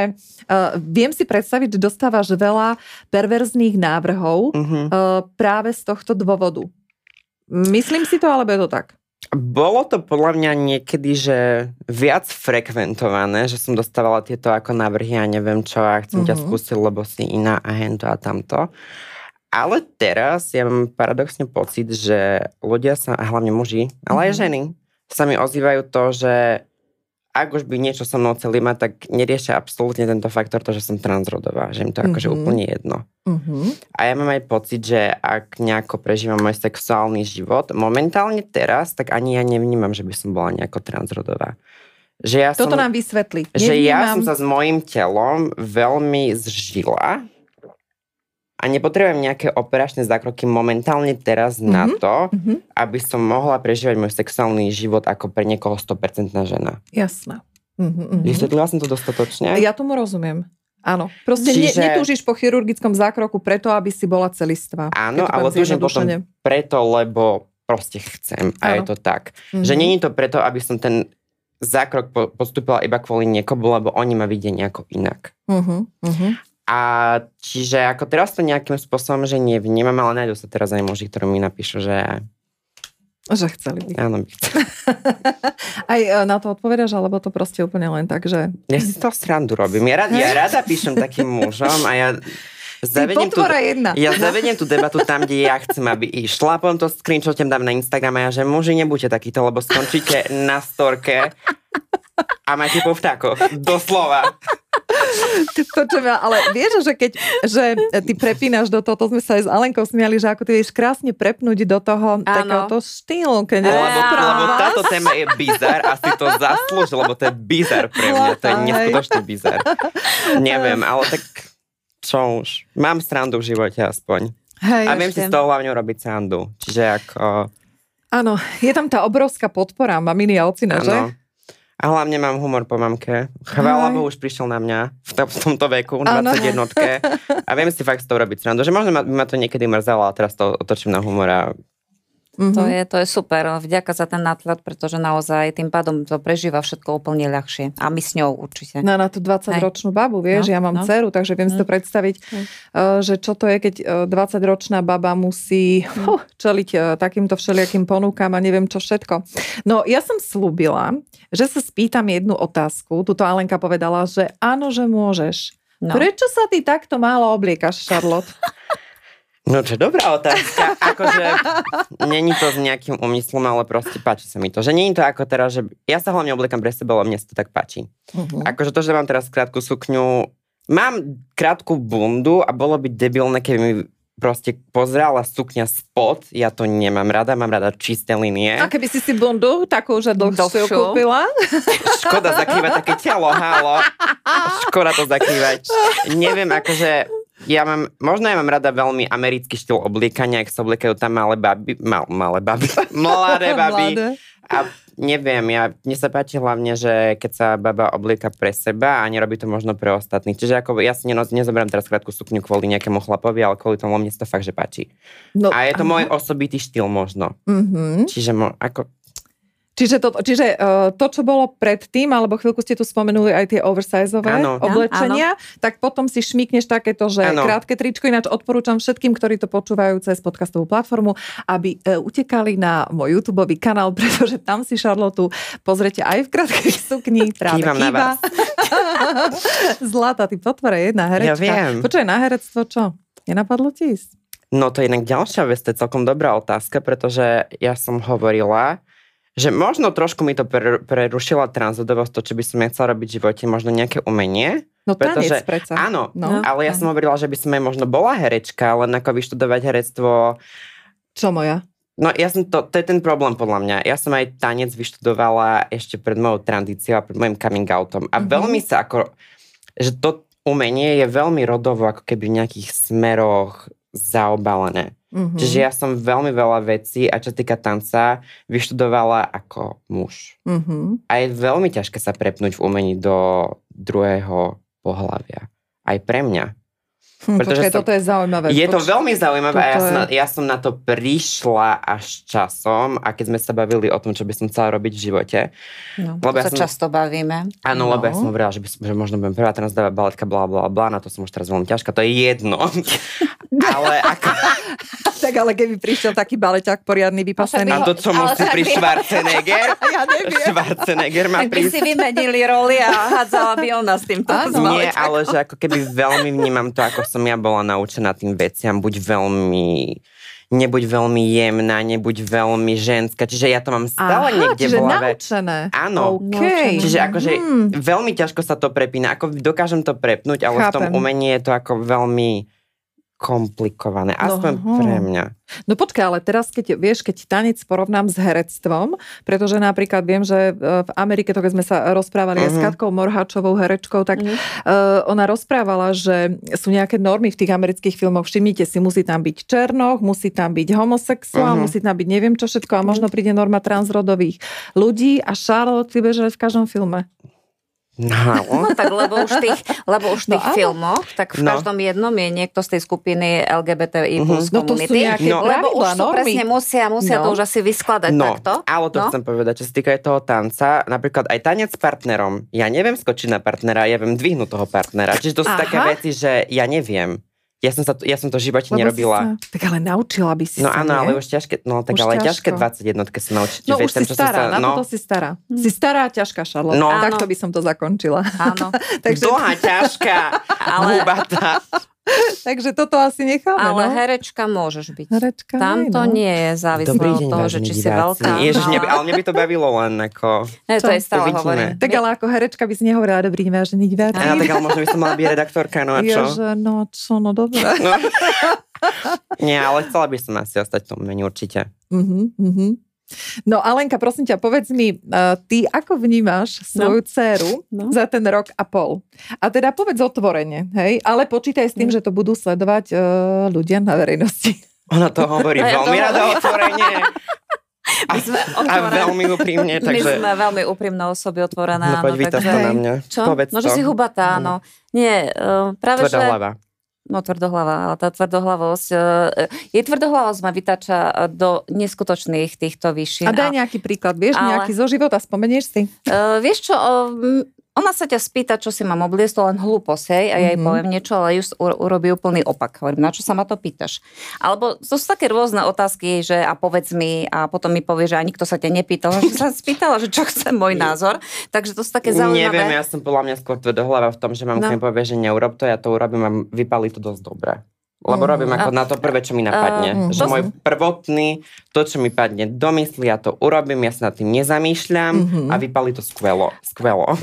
uh, viem si predstaviť, že dostávaš veľa perverzných návrhov uh-huh. uh, práve z tohto dôvodu. Myslím si to, alebo je to tak? Bolo to podľa mňa niekedy, že viac frekventované, že som dostávala tieto ako návrhy a neviem čo a chcem uh-huh. ťa mhm. skúsiť, lebo si iná a hento a tamto. Ale teraz ja mám paradoxne pocit, že ľudia sa, a hlavne muži, ale aj mhm. ženy, sa mi ozývajú to, že ak už by niečo so mnou chceli mať, tak neriešia absolútne tento faktor, to, že som transrodová, že im to mm-hmm. akože úplne jedno. Mm-hmm. A ja mám aj pocit, že ak nejako prežívam môj sexuálny život, momentálne teraz, tak ani ja nevnímam, že by som bola nejako transrodová. Že ja Toto som, nám vysvetli. Že ja som sa s mojim telom veľmi zžila a nepotrebujem nejaké operačné zákroky momentálne teraz mm-hmm. na mhm, to, mm-hmm. aby som mohla prežívať môj sexuálny život ako pre niekoho 100% žena. Jasné. Mm-hmm. Vysvetlila som to dostatočne? Ja tomu rozumiem. Áno. Proste Čiže... ne, netúžiš po chirurgickom zákroku preto, aby si bola celistvá. Áno, ale túžim potom preto, lebo proste chcem. A Áno. je to tak. Mm-hmm. Že není to preto, aby som ten zákrok postupila iba kvôli niekomu, lebo oni ma vidia nejako inak. Mm-hmm. A čiže ako teraz to nejakým spôsobom, že nevnímam, ale nájdú sa teraz aj muži, ktorí mi napíšu, že že chceli by. Áno, by chceli. [laughs] Aj e, na to odpovedaš, alebo to proste úplne len tak, že... Ja si to srandu robím. Ja, rada, ja rada píšem takým mužom a ja zavediem tú, jedna. Ja zavediem tú debatu tam, kde ja chcem, aby išla, potom to screenshotem dám na Instagram a ja, že muži, nebuďte takýto, lebo skončíte na storke a máte po vtákoch. Doslova. Počujem, ale vieš, že keď že ty prepínaš do toho, to sme sa aj s Alenkou smiali, že ako ty vieš krásne prepnúť do toho takéhoto štýlu. Keď lebo, lebo táto téma je bizar a si to zaslúžil, lebo to je bizar pre mňa. To je neskutočný bizar. Neviem, ale tak čo už. Mám srandu v živote aspoň. Hej, a viem ešte. si z toho hlavne robiť srandu. Čiže ako... Áno, je tam tá obrovská podpora maminy a ocina, že? A hlavne mám humor po mamke. Chvála Bohu, už prišiel na mňa v, to, v tomto veku, 21 A viem si fakt z toho robiť srandu, že možno ma, ma to niekedy mrzelo, ale teraz to otočím na humor a Mm-hmm. To, je, to je super. Vďaka za ten nátlad, pretože naozaj tým pádom to prežíva všetko úplne ľahšie. A my s ňou určite. No na tú 20-ročnú babu, vieš, no, ja mám no. dceru, takže viem mm. si to mhm. predstaviť, mm. že čo to je, keď 20-ročná e, baba musí uh, čeliť takýmto všelijakým ponúkam a neviem čo všetko. No ja som slúbila, že sa spýtam jednu otázku. Tuto Alenka povedala, že áno, že môžeš. No. Prečo sa ty takto málo obliekaš, Charlotte? [laughs] No čo dobrá otázka. [laughs] Akože není to s nejakým úmyslom, ale proste páči sa mi to. Že není to ako teraz, že ja sa hlavne obliekam pre seba, ale mne sa to tak páči. Uh-huh. Akože to, že mám teraz krátku sukňu, mám krátku bundu a bolo by debilné, keby mi proste pozrela sukňa spod, ja to nemám rada, mám rada čisté linie. A keby si si bundu takú, že dlhšiu kúpila? [laughs] Škoda zakrývať také telo, halo. Škoda to zakrývať. Neviem, akože ja mám, možno ja mám rada veľmi americký štýl obliekania, ak sa obliekajú tam malé baby, mal, malé baby, [laughs] mladé [laughs] baby. A neviem, ja, mne sa páči hlavne, že keď sa baba oblieka pre seba a nerobí to možno pre ostatných. Čiže ako ja si nenoz, nezoberám teraz krátku sukňu kvôli nejakému chlapovi, ale kvôli tomu mne sa to fakt, že páči. No, a je to aha. môj osobitý štýl možno. Mm-hmm. Čiže mo, ako, Čiže, to, čiže uh, to, čo bolo predtým, alebo chvíľku ste tu spomenuli aj tie oversizeové ano. oblečenia, ano. tak potom si šmikneš takéto, že ano. krátke tričko, ináč odporúčam všetkým, ktorí to počúvajú cez podcastovú platformu, aby uh, utekali na môj YouTube kanál, [laughs] pretože tam si Charlotu pozrete aj v krátkej sukni, [laughs] práve Kývam vás. [laughs] Zlata, ty potvore, jedna herečka. Ja viem. Počuj, na herectvo čo? Nenapadlo ti ísť? No to je inak ďalšia vec, to je celkom dobrá otázka, pretože ja som hovorila, že možno trošku mi to prerušila transrodovosť, to, čo by som ja chcela robiť v živote, možno nejaké umenie. No pretože, predsa. Áno, no, ale ja som hovorila, že by som aj možno bola herečka, len ako vyštudovať herectvo. Čo moja? No ja som to, to je ten problém podľa mňa. Ja som aj tanec vyštudovala ešte pred mojou tradíciou a pred mojim coming outom. A mm-hmm. veľmi sa ako, že to umenie je veľmi rodovo ako keby v nejakých smeroch zaobalené. Mm-hmm. Čiže ja som veľmi veľa vecí a čo týka tanca vyštudovala ako muž. Mm-hmm. A je veľmi ťažké sa prepnúť v umení do druhého pohľavia. Aj pre mňa. Hm, Pretože počkaj, som, toto je zaujímavé. Je to veľmi zaujímavé a ja, som na, ja som na to prišla až časom a keď sme sa bavili o tom, čo by som chcela robiť v živote. No, lebo to ja sa som, často bavíme. Áno, no. lebo ja som hovorila, že, by som, že možno budem prvá dávať baletka, bla, bla, bla, na to som už teraz veľmi ťažká, to je jedno. [laughs] ale ako... [laughs] tak ale keby prišiel taký baleťák poriadny, vypasený. A to, čo musí pri [laughs] Schwarzenegger? ja neviem. Schwarzenegger má prísť. by si vymenili roli a hádzala by ona s týmto. Nie, ale že ako keby veľmi vnímam to, ako som ja bola naučená tým veciam, buď veľmi nebuď veľmi jemná, nebuď veľmi ženská. Čiže ja to mám stále Aha, niekde čiže v hlave. naučené. Áno. Okay. Čiže akože hmm. veľmi ťažko sa to prepína. Ako dokážem to prepnúť, ale Chápem. v tom umení je to ako veľmi komplikované, aspoň no, pre mňa. No počkaj, ale teraz, keď vieš, keď tanec porovnám s herectvom, pretože napríklad viem, že e, v Amerike, to keď sme sa rozprávali uh-huh. aj s mhm. Katkou Morhačovou herečkou, tak uh-huh. uh, ona rozprávala, že sú nejaké normy v tých amerických filmoch. Všimnite si, musí tam byť černoch, musí tam byť homosexuál, uh-huh. musí tam byť neviem čo všetko a možno príde norma transrodových ľudí a Charlotte vybeže v každom filme. No. [laughs] no tak lebo už tých, lebo už no tých no, filmoch, tak v no. každom jednom je niekto z tej skupiny LGBTI mhm. plus uh-huh. komunity. No to sú no. Lebo už to presne musia, musia no. to už asi vyskladať no. takto. ale to no. chcem povedať, čo sa týka aj toho tanca, napríklad aj tanec s partnerom. Ja neviem skočiť na partnera, ja viem dvihnúť toho partnera. Čiže to sú Aha. také veci, že ja neviem. Ja som, sa, ja som to v živote Lebo nerobila. Sa, tak ale naučila by si No sa, áno, nie? ale už ťažké, no tak už ale ťažké 21 sa naučiť. No už si stará, sa, na no. to si stará. Hm. Si stará a ťažká, Charlotte. No. Takto by som to zakončila. Áno. [laughs] Takže... Dlhá, ťažká, [laughs] ale... [laughs] Takže toto asi necháme. Ale no? herečka môžeš byť. Herečka Tam to no. nie je závislé od toho, že či si veľká. Ježiš, neby, ale mne by to bavilo len ako... Ne, to je stále hovorím. Tak ale ako herečka by si nehovorila dobrý deň, vážený diváci. Ja, tak ale možno by som mala byť redaktorka, no a čo? Ježe, no čo, no dobre. No. Nie, ale chcela by som asi ostať v tom menu určite. Uh-huh, uh-huh. No Alenka, prosím ťa, povedz mi, uh, ty ako vnímaš svoju no. dceru no. za ten rok a pol? A teda povedz otvorene, hej, ale počítaj s tým, no. že to budú sledovať uh, ľudia na verejnosti. Ona to hovorí [laughs] veľmi rada otvorene. [laughs] A, sme a veľmi úprimne. Takže... My sme veľmi úprimné osoby otvorená. No poď takže... to na mňa. Čo? Povedz no, že si hubatá, no. Nie, uh, práve Tvrdá že... hlava. No tvrdohlava, ale tá tvrdohlavosť, e, jej tvrdohlavosť ma vytača do neskutočných týchto výšin. A daj nejaký príklad, vieš, ale, nejaký zo života, spomenieš si? Vieš čo, ona sa ťa spýta, čo si mám obliecť, to len hlúposť, hej, a ja jej mm-hmm. poviem niečo, ale just urobí úplný opak. Hovorím, na čo sa ma to pýtaš? Alebo to sú také rôzne otázky, že a povedz mi, a potom mi povie, že a nikto sa ťa nepýtal, že sa spýtala, že čo chce môj [laughs] názor. Takže to sú také zaujímavé. Neviem, ja som podľa mňa skôr tvrdohlava v tom, že mám no. povie, že neurob to, ja to urobím a vypali to dosť dobre. Lebo mm. robím ako a, na to prvé, čo mi napadne. Uh, že môj prvotný, to, čo mi padne do mysli, ja to urobím, ja sa nad tým nezamýšľam mm-hmm. a vypali to skvelo. skvelo.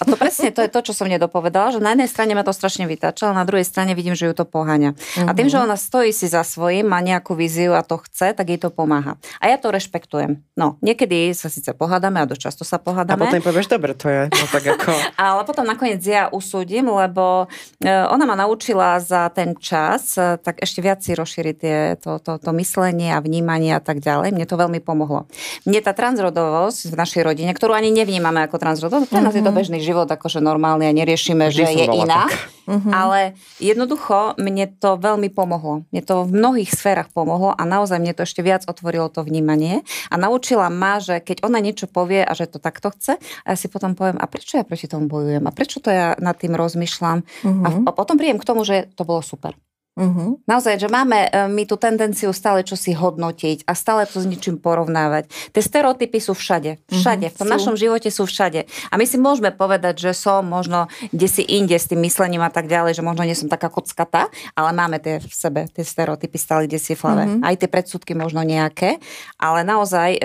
A to presne, to je to, čo som nedopovedala, že na jednej strane ma to strašne vytača, ale na druhej strane vidím, že ju to poháňa. Mm-hmm. A tým, že mhm. ona stojí si za svojím, má nejakú víziu a to chce, tak jej to pomáha. A ja to rešpektujem. No, niekedy sa síce pohádame a dosť často sa pohádame. A potom povieš, dobre, to je. No, tak ako... [laughs] ale potom nakoniec ja usúdim, lebo e, ona ma naučila za ten čas tak ešte viac si rozšíri tie, to, to, to myslenie a vnímanie a tak ďalej. Mne to veľmi pomohlo. Mne tá transrodovosť v našej rodine, ktorú ani nevnímame ako transrodovosť, pre nás mm-hmm. je to mhm. Bežný život, akože normálne a neriešime, Vždy že je iná. Mm-hmm. Ale jednoducho mne to veľmi pomohlo. Mne to v mnohých sférach pomohlo a naozaj mne to ešte viac otvorilo to vnímanie a naučila ma, že keď ona niečo povie a že to takto chce, a ja si potom poviem, a prečo ja proti tomu bojujem a prečo to ja nad tým rozmýšľam mm-hmm. a, a potom príjem k tomu, že to bolo super. Uh-huh. Naozaj, že máme e, my tú tendenciu stále čo si hodnotiť a stále to s ničím porovnávať. Tie stereotypy sú všade. Všade. Uh-huh. V tom sú. našom živote sú všade. A my si môžeme povedať, že som možno kde si inde s tým myslením a tak ďalej, že možno nie som taká kockata, ale máme tie v sebe, tie stereotypy stále kde si v hlave. Uh-huh. Aj tie predsudky možno nejaké, ale naozaj e,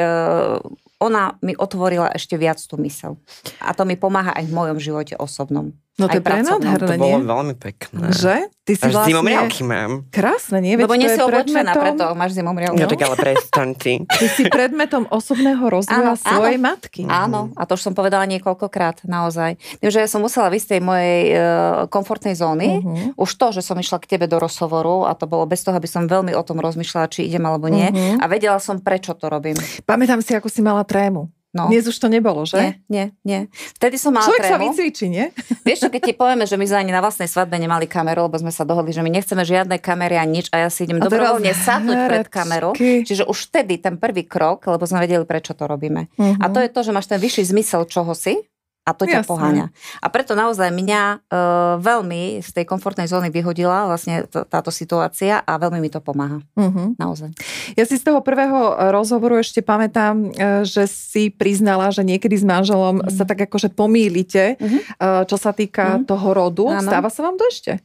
ona mi otvorila ešte viac tú mysel. A to mi pomáha aj v mojom živote osobnom. No to je prenádherné, To bolo veľmi pekné. Že? Ty si Až vlastne... zimomriavky mám. Krásne, nie? Lebo Veď nie to si oblečená, predmetom... preto máš zimomriavky. No tak ale prestaň ty. [laughs] Ty si predmetom osobného rozvoja Áno, svojej áno. matky. Áno, a to už som povedala niekoľkokrát, naozaj. Tým, že ja som musela vysť z tej mojej uh, komfortnej zóny, Mhm. už to, že som išla k tebe do rozhovoru a to bolo bez toho, aby som veľmi o tom rozmýšľala, či idem alebo nie. Mhm. A vedela som, prečo to robím. Pamätám si, ako si mala trému. No. Dnes už to nebolo, že? Nie, nie, nie. Vtedy som mala Človek sa trému. vycvičí, nie? [laughs] Vieš čo, keď ti povieme, že my sme ani na vlastnej svadbe nemali kameru, lebo sme sa dohodli, že my nechceme žiadne kamery a nič a ja si idem dobrovoľne sadnúť pred kamerou. Čiže už vtedy ten prvý krok, lebo sme vedeli, prečo to robíme. Mhm. A to je to, že máš ten vyšší zmysel čoho si a to ťa Jasné. poháňa. A preto naozaj mňa e, veľmi z tej komfortnej zóny vyhodila vlastne t- táto situácia a veľmi mi to pomáha. Mhm. Naozaj. Ja si z toho prvého rozhovoru ešte pamätám, e, že si priznala, že niekedy s manželom Mhm. sa tak akože pomýlite, Mhm. e, čo sa týka Mhm. toho rodu. Áno. Stáva sa vám to ešte?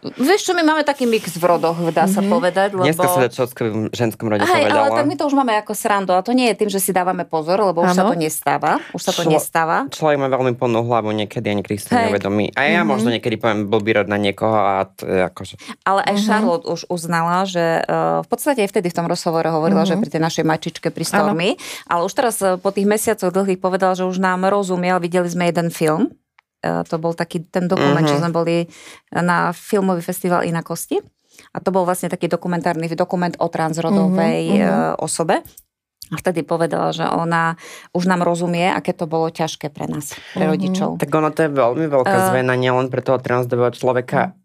Vieš čo, my máme taký mix v rodoch, dá sa Mhm. povedať, lebo... Dneska sa to v ženskom rode Hej, ale povedala. tak my to už máme ako srandu a to nie je tým, že si dávame pozor, lebo už sa to nestáva. Už sa to Člo- nestáva. Človek má veľmi plnú hlavu niekedy a niekedy si to Hej. neuvedomí. A ja Mhm. možno niekedy poviem blbý rod na niekoho a je akože... Ale aj Mhm. Charlotte už uznala, že uh, v podstate aj vtedy v tom rozhovore hovorila, Mhm. že pri tej našej mačičke pri Stormy, ale už teraz uh, po tých mesiacoch dlhých povedala, že už nám rozumiel, videli sme jeden film, to bol taký ten dokument, Mhm. čo sme boli na filmový festival Inakosti. A to bol vlastne taký dokumentárny dokument o transrodovej Mhm, mhm. uh, osobe. A vtedy povedala, že ona už nám rozumie, aké to bolo ťažké pre nás, pre Mhm. rodičov. Tak ono to je veľmi veľká Eh. zmena, nielen pre toho transdového človeka,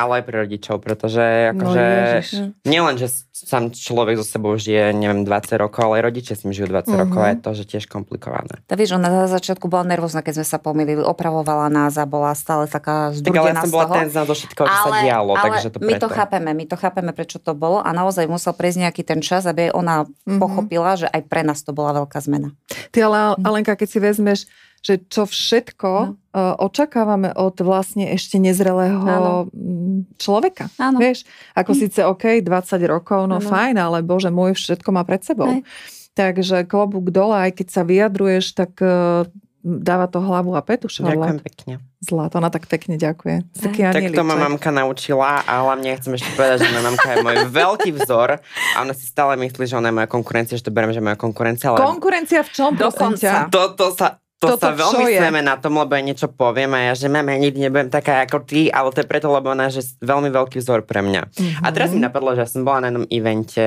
ale aj pre rodičov, pretože No akože... ježiš. nielen, že sám človek so sebou žije, neviem, 20 rokov, ale aj rodičia s ním žijú 20 Mhm. rokov a je to, že tiež komplikované. Tak vieš, ona na začiatku bola nervózna, keď sme sa pomýlili, opravovala nás a bola stále taká Tak ale zdurdená ja som bola toho. ten zo všetkého, čo sa dialo, ale takže to my to preto. chápeme, my to chápeme, prečo to bolo a naozaj musel prejsť nejaký ten čas, aby ona Mhm. pochopila, že aj pre nás to bola veľká zmena. Ty ale, Alenka, keď si vezmeš, že čo všetko No. uh, očakávame od vlastne ešte nezrelého Áno. mm, človeka. Áno. Vieš, ako síce OK, 20 rokov, no Áno. fajn, ale bože môj, všetko má pred sebou. Hej. Takže klobúk dole, aj keď sa vyjadruješ, tak uh, dáva to hlavu a petu, Ďakujem pekne. Zlato, ona tak pekne ďakuje. Taký Tak to ma mamka naučila a hlavne chcem ešte povedať, že moja mamka je môj veľký vzor a ona si stále myslí, že ona je moja konkurencia, že to beriem, že je moja konkurencia, ale Konkurencia v čom? Dokonca. to, to sa to Toto sa veľmi je? sneme na tom, lebo ja niečo poviem a ja, že mama, nikdy nebudem taká ako ty, ale to je preto, lebo ona je veľmi veľký vzor pre mňa. Mhm. A teraz mi napadlo, že ja som bola na jednom evente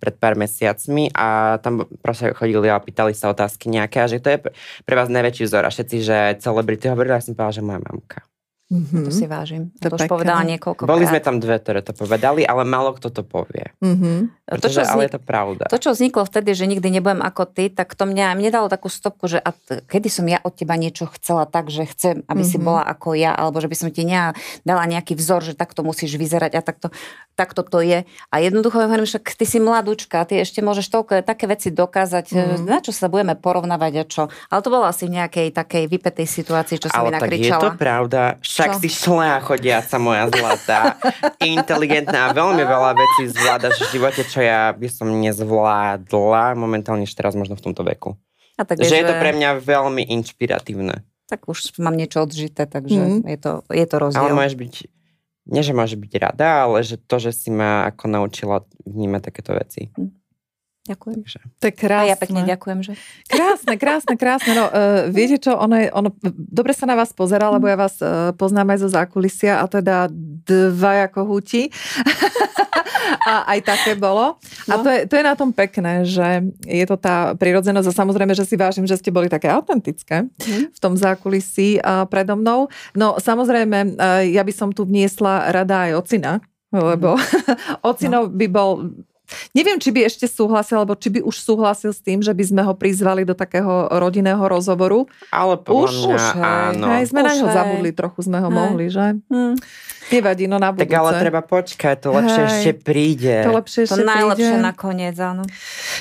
pred pár mesiacmi a tam proste chodili a pýtali sa otázky nejaké a že to je pre- vás najväčší vzor a všetci, že celebrity hovorili, ja som povedala, že moja mamka. Mhm. To si vážim. To To, už povedala niekoľko Boli sme tam dve, ktoré to povedali, ale málo kto to povie. Mhm. To, Pretože, čo ale vznik- je to pravda. To, čo vzniklo vtedy, že nikdy nebudem ako ty, tak to mňa, mne dalo takú stopku, že a t- kedy som ja od teba niečo chcela tak, že chcem, aby si Mhm. bola ako ja, alebo že by som ti ne, dala nejaký vzor, že takto musíš vyzerať a takto, takto to je. A jednoducho ja hovorím, že ty si mladúčka, ty ešte môžeš toľko také veci dokázať, Mhm. na čo sa budeme porovnávať a čo. Ale to bolo asi v nejakej takej vypetej situácii, čo som mi Ale tak je to nakričala. pravda. Však Čo? si šlea chodiaca moja zlatá. Inteligentná a veľmi veľa vecí zvládaš v živote, čo ja by som nezvládla momentálne ešte teraz možno v tomto veku. A tak že vieš, je to pre mňa veľmi inšpiratívne. Tak už mám niečo odžité, takže Mhm. je, to, je to rozdiel. Ale môžeš byť, nie že môže byť rada, ale že to, že si ma ako naučila vnímať takéto veci. Ďakujem. Takže. To je A krásne. ja pekne ďakujem, že... Krásne, krásne, krásne. No, uh, viete čo, ono, je, ono, dobre sa na vás pozera, lebo ja vás uh, poznám aj zo zákulisia a teda dvaja kohúti. [laughs] a aj také bolo. A No. to je, to je na tom pekné, že je to tá prirodzenosť a samozrejme, že si vážim, že ste boli také autentické Mhm. v tom zákulisí uh, predo mnou. No samozrejme, uh, ja by som tu vniesla rada aj ocina, lebo [laughs] ocino by bol Neviem, či by ešte súhlasil, alebo či by už súhlasil s tým, že by sme ho prizvali do takého rodinného rozhovoru. Ale podľa Už, mňa už, hej. áno. Hej, sme na Už neho hej. zabudli, trochu sme ho Hej. mohli, že? Hm. Nevadí, no na budúce. Tak ale treba počkať, to lepšie Hej. ešte príde. To lepšie To ešte najlepšie príde. nakoniec, áno.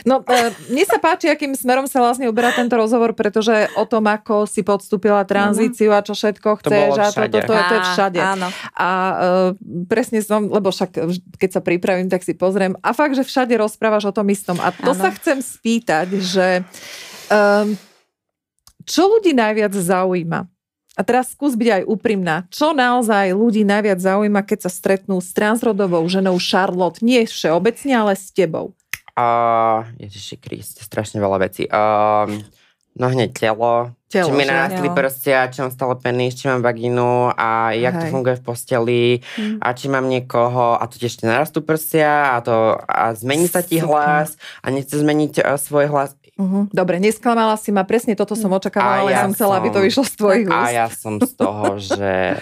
No, e, mne sa páči, akým smerom sa vlastne uberá tento rozhovor, pretože o tom, ako si podstúpila tranzíciu a čo všetko To chceš a to, všade. to, to, to je všade. Áno. A uh, presne som, lebo však vž- keď sa pripravím, tak si pozriem. A fakt, že všade rozprávaš o tom istom. A to Áno. sa chcem spýtať, že um, čo ľudí najviac zaujíma? A teraz skús byť aj úprimná. Čo naozaj ľudí najviac zaujíma, keď sa stretnú s transrodovou ženou Charlotte? Nie všeobecne, ale s tebou. Uh, Ježiši Kriste, strašne veľa vecí. Uh, no hneď telo, telo či mi narastli prstia, či mám stále penis, či mám vagínu a jak Hej. to funguje v posteli hmm. a či mám niekoho a to tiež narastú prstia a to a zmení sa ti hlas a nechce zmeniť uh, svoj hlas. Uh-huh. Dobre, nesklamala si ma, presne toto som očakávala, ale ja som chcela, som, aby to vyšlo z tvojich úst. A ja som z toho, [laughs] že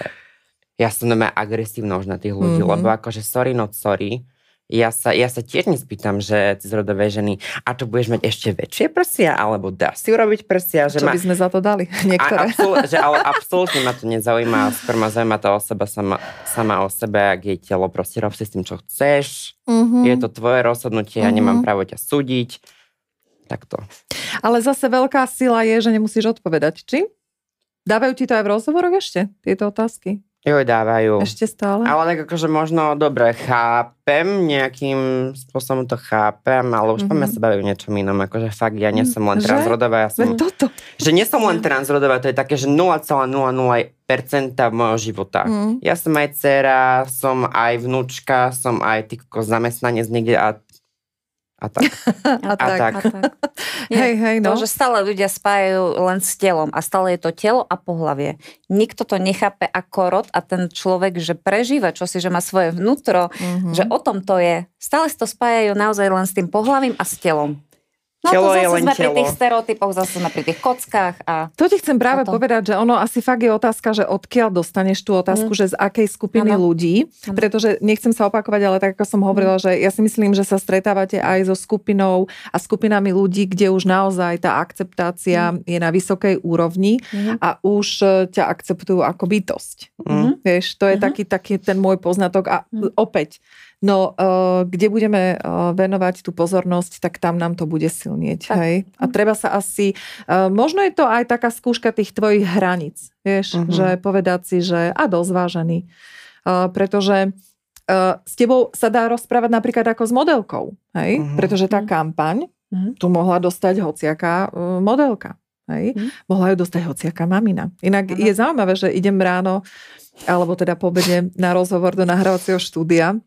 ja som doma agresívna už na tých ľudí, uh-huh. lebo akože sorry not sorry, ja sa, ja sa tiež nespýtam, že rodové ženy, a to budeš mať ešte väčšie prsia, alebo dá si urobiť prsia? Že Čo ma... by sme za to dali? [laughs] Niektoré. A, absol, že, ale absolútne ma to nezaujíma, skôr ma zaujíma tá osoba sama, sama o sebe, ak jej telo, proste rob si s tým, čo chceš, uh-huh. je to tvoje rozhodnutie, uh-huh. ja nemám právo ťa súdiť, takto. Ale zase veľká sila je, že nemusíš odpovedať, či? Dávajú ti to aj v rozhovoroch ešte, tieto otázky? Jo, dávajú. Ešte stále? Ale tak akože možno, dobre, chápem, nejakým spôsobom to chápem, ale už mm-hmm. sa baví niečom inom. Akože fakt, ja nie som len že? transrodová. Ja som, toto. Že nie som len transrodová, to je také, že 0,00% mojho života. Mm. Ja som aj dcera, som aj vnúčka, som aj tyko zamestnanec niekde a a tak. [laughs] a, a tak. tak. A tak. hej, hej, no. To, že stále ľudia spájajú len s telom a stále je to telo a pohlavie. Nikto to nechápe ako rod a ten človek, že prežíva čosi, že má svoje vnútro, mm-hmm. že o tom to je. Stále si to spájajú naozaj len s tým pohlavím a s telom. No telo to zase je len sme telo. pri tých stereotypoch, zase sme pri tých kockách. A to ti chcem práve potom. povedať, že ono asi fakt je otázka, že odkiaľ dostaneš tú otázku, mm. že z akej skupiny ano. ľudí, ano. pretože nechcem sa opakovať, ale tak ako som hovorila, mm. že ja si myslím, že sa stretávate aj so skupinou a skupinami ľudí, kde už naozaj tá akceptácia mm. je na vysokej úrovni mm. a už e, ťa akceptujú ako bytosť. Mm. Vieš, to je mm. taký, taký ten môj poznatok a mm. opäť No, uh, kde budeme uh, venovať tú pozornosť, tak tam nám to bude silnieť. Tak. Hej? A treba sa asi... Uh, možno je to aj taká skúška tých tvojich hraníc. Vieš, uh-huh. že povedať si, že a dosť vážený. Uh, pretože s tebou sa dá rozprávať napríklad ako s modelkou. Hej? Uh-huh. Pretože tá kampaň uh-huh. tu mohla dostať hociaká modelka. Hej? Uh-huh. Mohla ju dostať hociaká mamina. Inak uh-huh. je zaujímavé, že idem ráno alebo teda po na rozhovor do nahrávacieho štúdia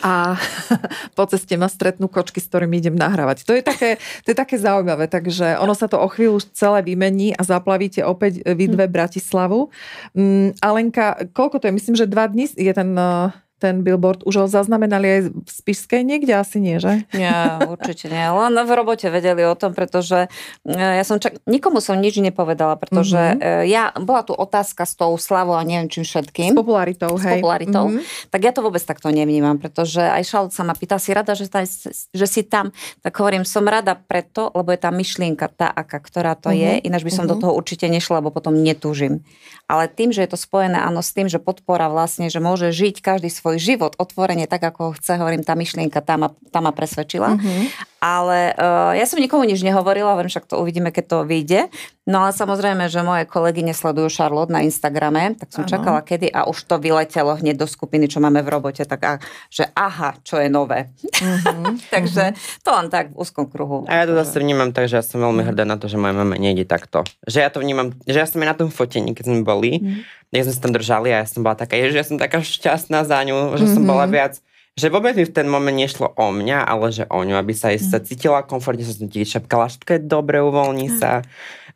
a [laughs] po ceste ma stretnú kočky, s ktorými idem nahrávať. To je také, to je také zaujímavé, takže ono sa to o chvíľu celé vymení a zaplavíte opäť vy dve hm. Bratislavu. Um, Alenka, koľko to je? Myslím, že dva dní je ten uh, ten billboard. Už ho zaznamenali aj v Spišskej niekde? Asi nie, že? Nie, určite nie. Len v robote vedeli o tom, pretože e, ja som čak... Nikomu som nič nepovedala, pretože mm-hmm. ja... Bola tu otázka s tou slavou a neviem čím všetkým. S popularitou, hej. S popularitou. Mm-hmm. Tak ja to vôbec takto nevnímam, pretože aj Šalot sa ma pýta, si rada, že, tá, že si tam? Tak hovorím, som rada preto, lebo je tá myšlienka tá, aká, ktorá to mm-hmm. je. Ináč by som mm-hmm. do toho určite nešla, lebo potom netúžim. Ale tým, že je to spojené áno s tým, že podpora vlastne, že môže žiť každý svoj svoj život otvorene tak, ako ho chce, hovorím, tá myšlienka tá ma, tá ma presvedčila. Mm-hmm. Ale uh, ja som nikomu nič nehovorila, hovorím, však to uvidíme, keď to vyjde. No ale samozrejme, že moje kolegy nesledujú Charlotte na Instagrame, tak som ano. čakala kedy a už to vyletelo hneď do skupiny, čo máme v robote, tak a, že aha, čo je nové. Mm-hmm. [laughs] Takže to len tak v úzkom kruhu. A ja to zase vnímam tak, že ja som veľmi hrdá na to, že moja mama nejde takto. Že ja to vnímam, že ja som aj na tom fotení, keď sme boli, mm. Keď sme sa tam držali a ja som bola taká, že ja som taká šťastná za ňu, že mm-hmm. som bola mhm. viac že vôbec mi v ten moment nešlo o mňa, ale že o ňu, aby sa aj sa mhm. cítila komfortne, som ti šepkala, všetko je dobre, uvoľní mhm. sa.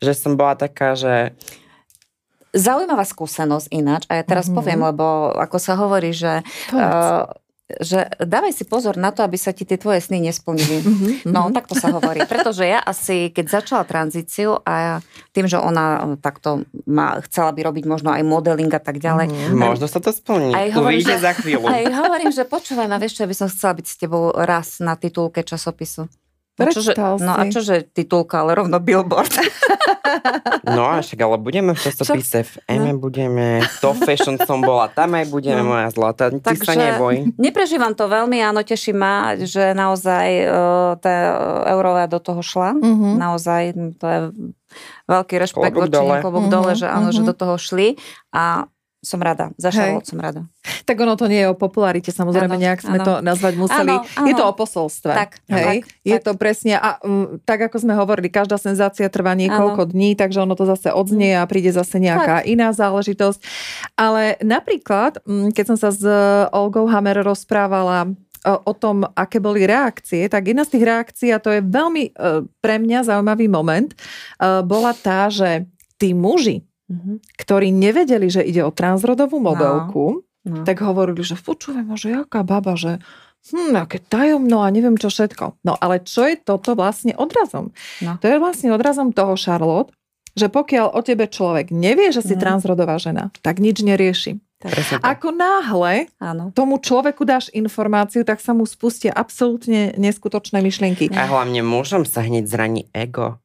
Že som bola taká, že... Zaujímavá skúsenosť ináč, a ja teraz mm-hmm. poviem, lebo ako sa hovorí, že uh, že dávaj si pozor na to, aby sa ti tie tvoje sny nesplnili. Mm-hmm. No, tak to sa hovorí. Pretože ja asi, keď začala tranzíciu a tým, že ona takto má, chcela by robiť možno aj modeling a tak ďalej. Mm, možno sa to splní. Aj hovorím, že, za chvíľu. Aj hovorím, že počúvaj ma, vieš čo, by som chcela byť s tebou raz na titulke časopisu. No, čože, no a čože titulka, ale rovno billboard. No a však, ale budeme v časopise v EME, no. budeme, to fashion som bola, tam aj budeme no. moja zlata, ty Takže sa neboj. Neprežívam to veľmi, áno, teší ma, že naozaj uh, tá Eurová do toho šla. Mm-hmm. Naozaj, to je veľký rešpekt voči klobúk dole, mm-hmm. dole že áno, mm-hmm. že mhm. do toho šli a som rada, za Charlotte som rada. Tak ono to nie je o popularite, samozrejme, ano, nejak sme ano. to nazvať museli. Ano, ano. Je to o posolstve. Tak, hej? tak, je tak. to presne, a um, tak ako sme hovorili, každá senzácia trvá niekoľko ano. dní, takže ono to zase odznie a príde zase nejaká tak. iná záležitosť. Ale napríklad, mm, keď som sa s Olgou Hammer rozprávala o tom, aké boli reakcie, tak jedna z tých reakcií, a to je veľmi e, pre mňa zaujímavý moment, e, bola tá, že tí muži, mm-hmm. ktorí nevedeli, že ide o transrodovú no. modelku, no. No. tak hovorili, že počúvaj, že jaká baba, že hm, aké tajomno a neviem čo všetko. No ale čo je toto vlastne odrazom? No. To je vlastne odrazom toho, Charlotte, že pokiaľ o tebe človek nevie, že si mm. transrodová žena, tak nič nerieši. Ako náhle Áno. tomu človeku dáš informáciu, tak sa mu spustia absolútne neskutočné myšlienky. A hlavne môžem sa hneď zraniť ego.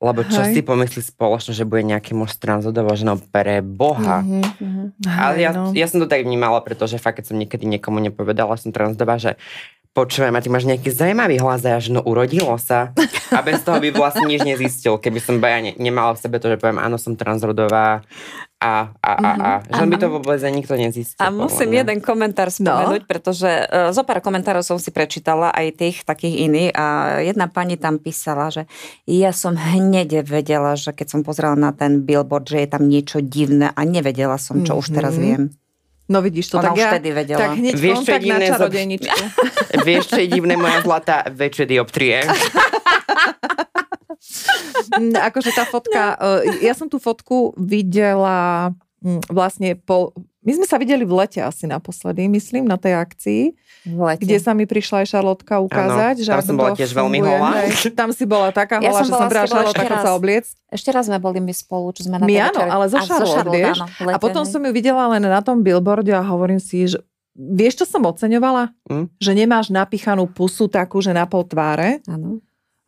Lebo čo Hej. si pomyslí spoločnosť, že bude nejaký muž transrodová žena pre Boha. Mm-hmm. Ale ja, no. ja som to tak vnímala, pretože fakt, keď som niekedy niekomu nepovedala, som transrodová, že počujem, a ty máš nejaký zaujímavý hlas a že no urodilo sa. A bez toho by vlastne nič nezistil, keby som ja ne, nemala v sebe to, že poviem, áno, som transrodová a, a, a, a. Mm-hmm. Že by to vôbec nikto nezistil. A musím jeden komentár spomenúť, no. pretože uh, zo pár komentárov som si prečítala aj tých takých iných a jedna pani tam písala, že ja som hneď vedela, že keď som pozrela na ten billboard, že je tam niečo divné a nevedela som, čo mm-hmm. už teraz mhm. viem. No vidíš to, Ona tak už ja, vtedy vedela. tak hneď Vieš, kontakt na čarodejničku. [laughs] Vieš, čo je divné, moja zlatá väčšie dioptrie. [laughs] Akože tá fotka, no. ja som tú fotku videla mm, vlastne po... My sme sa videli v lete asi naposledy, myslím, na tej akcii. Kde sa mi prišla aj Šarlotka ukázať. Ano, že tam som bola tiež veľmi holá. Tam si bola taká ja holá, že som brala Šarlotka sa obliec. Ešte raz sme boli my spolu, čo sme na My áno, ale zo Šarlot, vieš. Áno, a potom som ju videla len na tom billboarde a hovorím si, že vieš, čo som oceňovala? Mm? Že nemáš napichanú pusu takú, že na pol tváre. Áno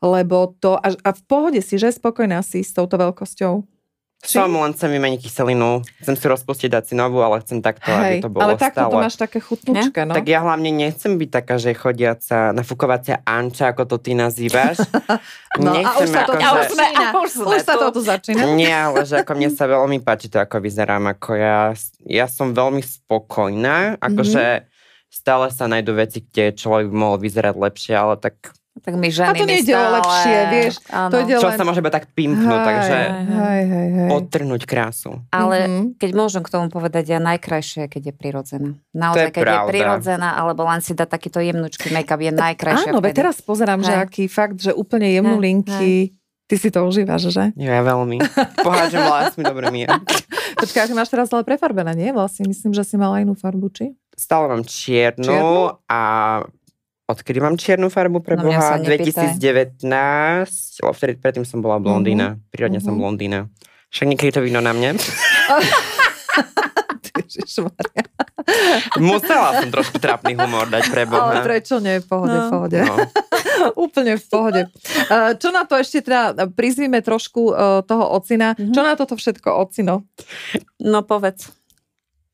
lebo to, a, a v pohode si, že spokojná si s touto veľkosťou. Som len chcem vymeniť kyselinu, chcem si rozpustiť, dať si novú, ale chcem takto, Hej, aby to bolo ale takto to máš také chutnúčke, no. Tak ja hlavne nechcem byť taká, že chodiaca nafúkovacia Anča, ako to ty nazývaš. [laughs] no nechcem, a už sa to, ako, že... už, sme, už, už sa to tu začína. Nie, ale že ako mne sa veľmi páči to, ako vyzerám. Ako ja, ja som veľmi spokojná, akože mm-hmm. stále sa nájdú veci, kde človek by mohol vyzerať lepšie, ale tak tak my ženy A to nejde o lepšie, vieš. To ide Čo len... sa môže tak pimpnúť, hej, takže hej, hej, hej. odtrhnúť krásu. Ale mm-hmm. keď môžem k tomu povedať, ja najkrajšie, keď je prirodzená. Naozaj, je keď pravda. je prirodzená, alebo len si dá takýto jemnúčky make-up, je najkrajšie. Áno, veď teraz pozerám, hej. že aký fakt, že úplne jemnú hej, linky. Hej. Ty si to užívaš, že? Ja veľmi. Pohádžem mi dobre mi [laughs] Počkaj, ty máš teraz ale prefarbené, nie? Vlastne myslím, že si mala inú farbu, či? Stále mám čiernu, čiernu? a odkedy mám čiernu farbu pre no, Boha? 2019, lebo vtedy, predtým som bola blondína. Mm-hmm. Prírodne mm-hmm. som mhm. blondína. Však niekedy to vidno na mne. [laughs] Musela som trošku trápny humor dať pre Boha. Ale prečo nie? V pohode, no. v pohode. No. [laughs] Úplne v pohode. Čo na to ešte teda, prizvíme trošku e, toho ocina. Mm-hmm. Čo na toto všetko ocino? No povedz.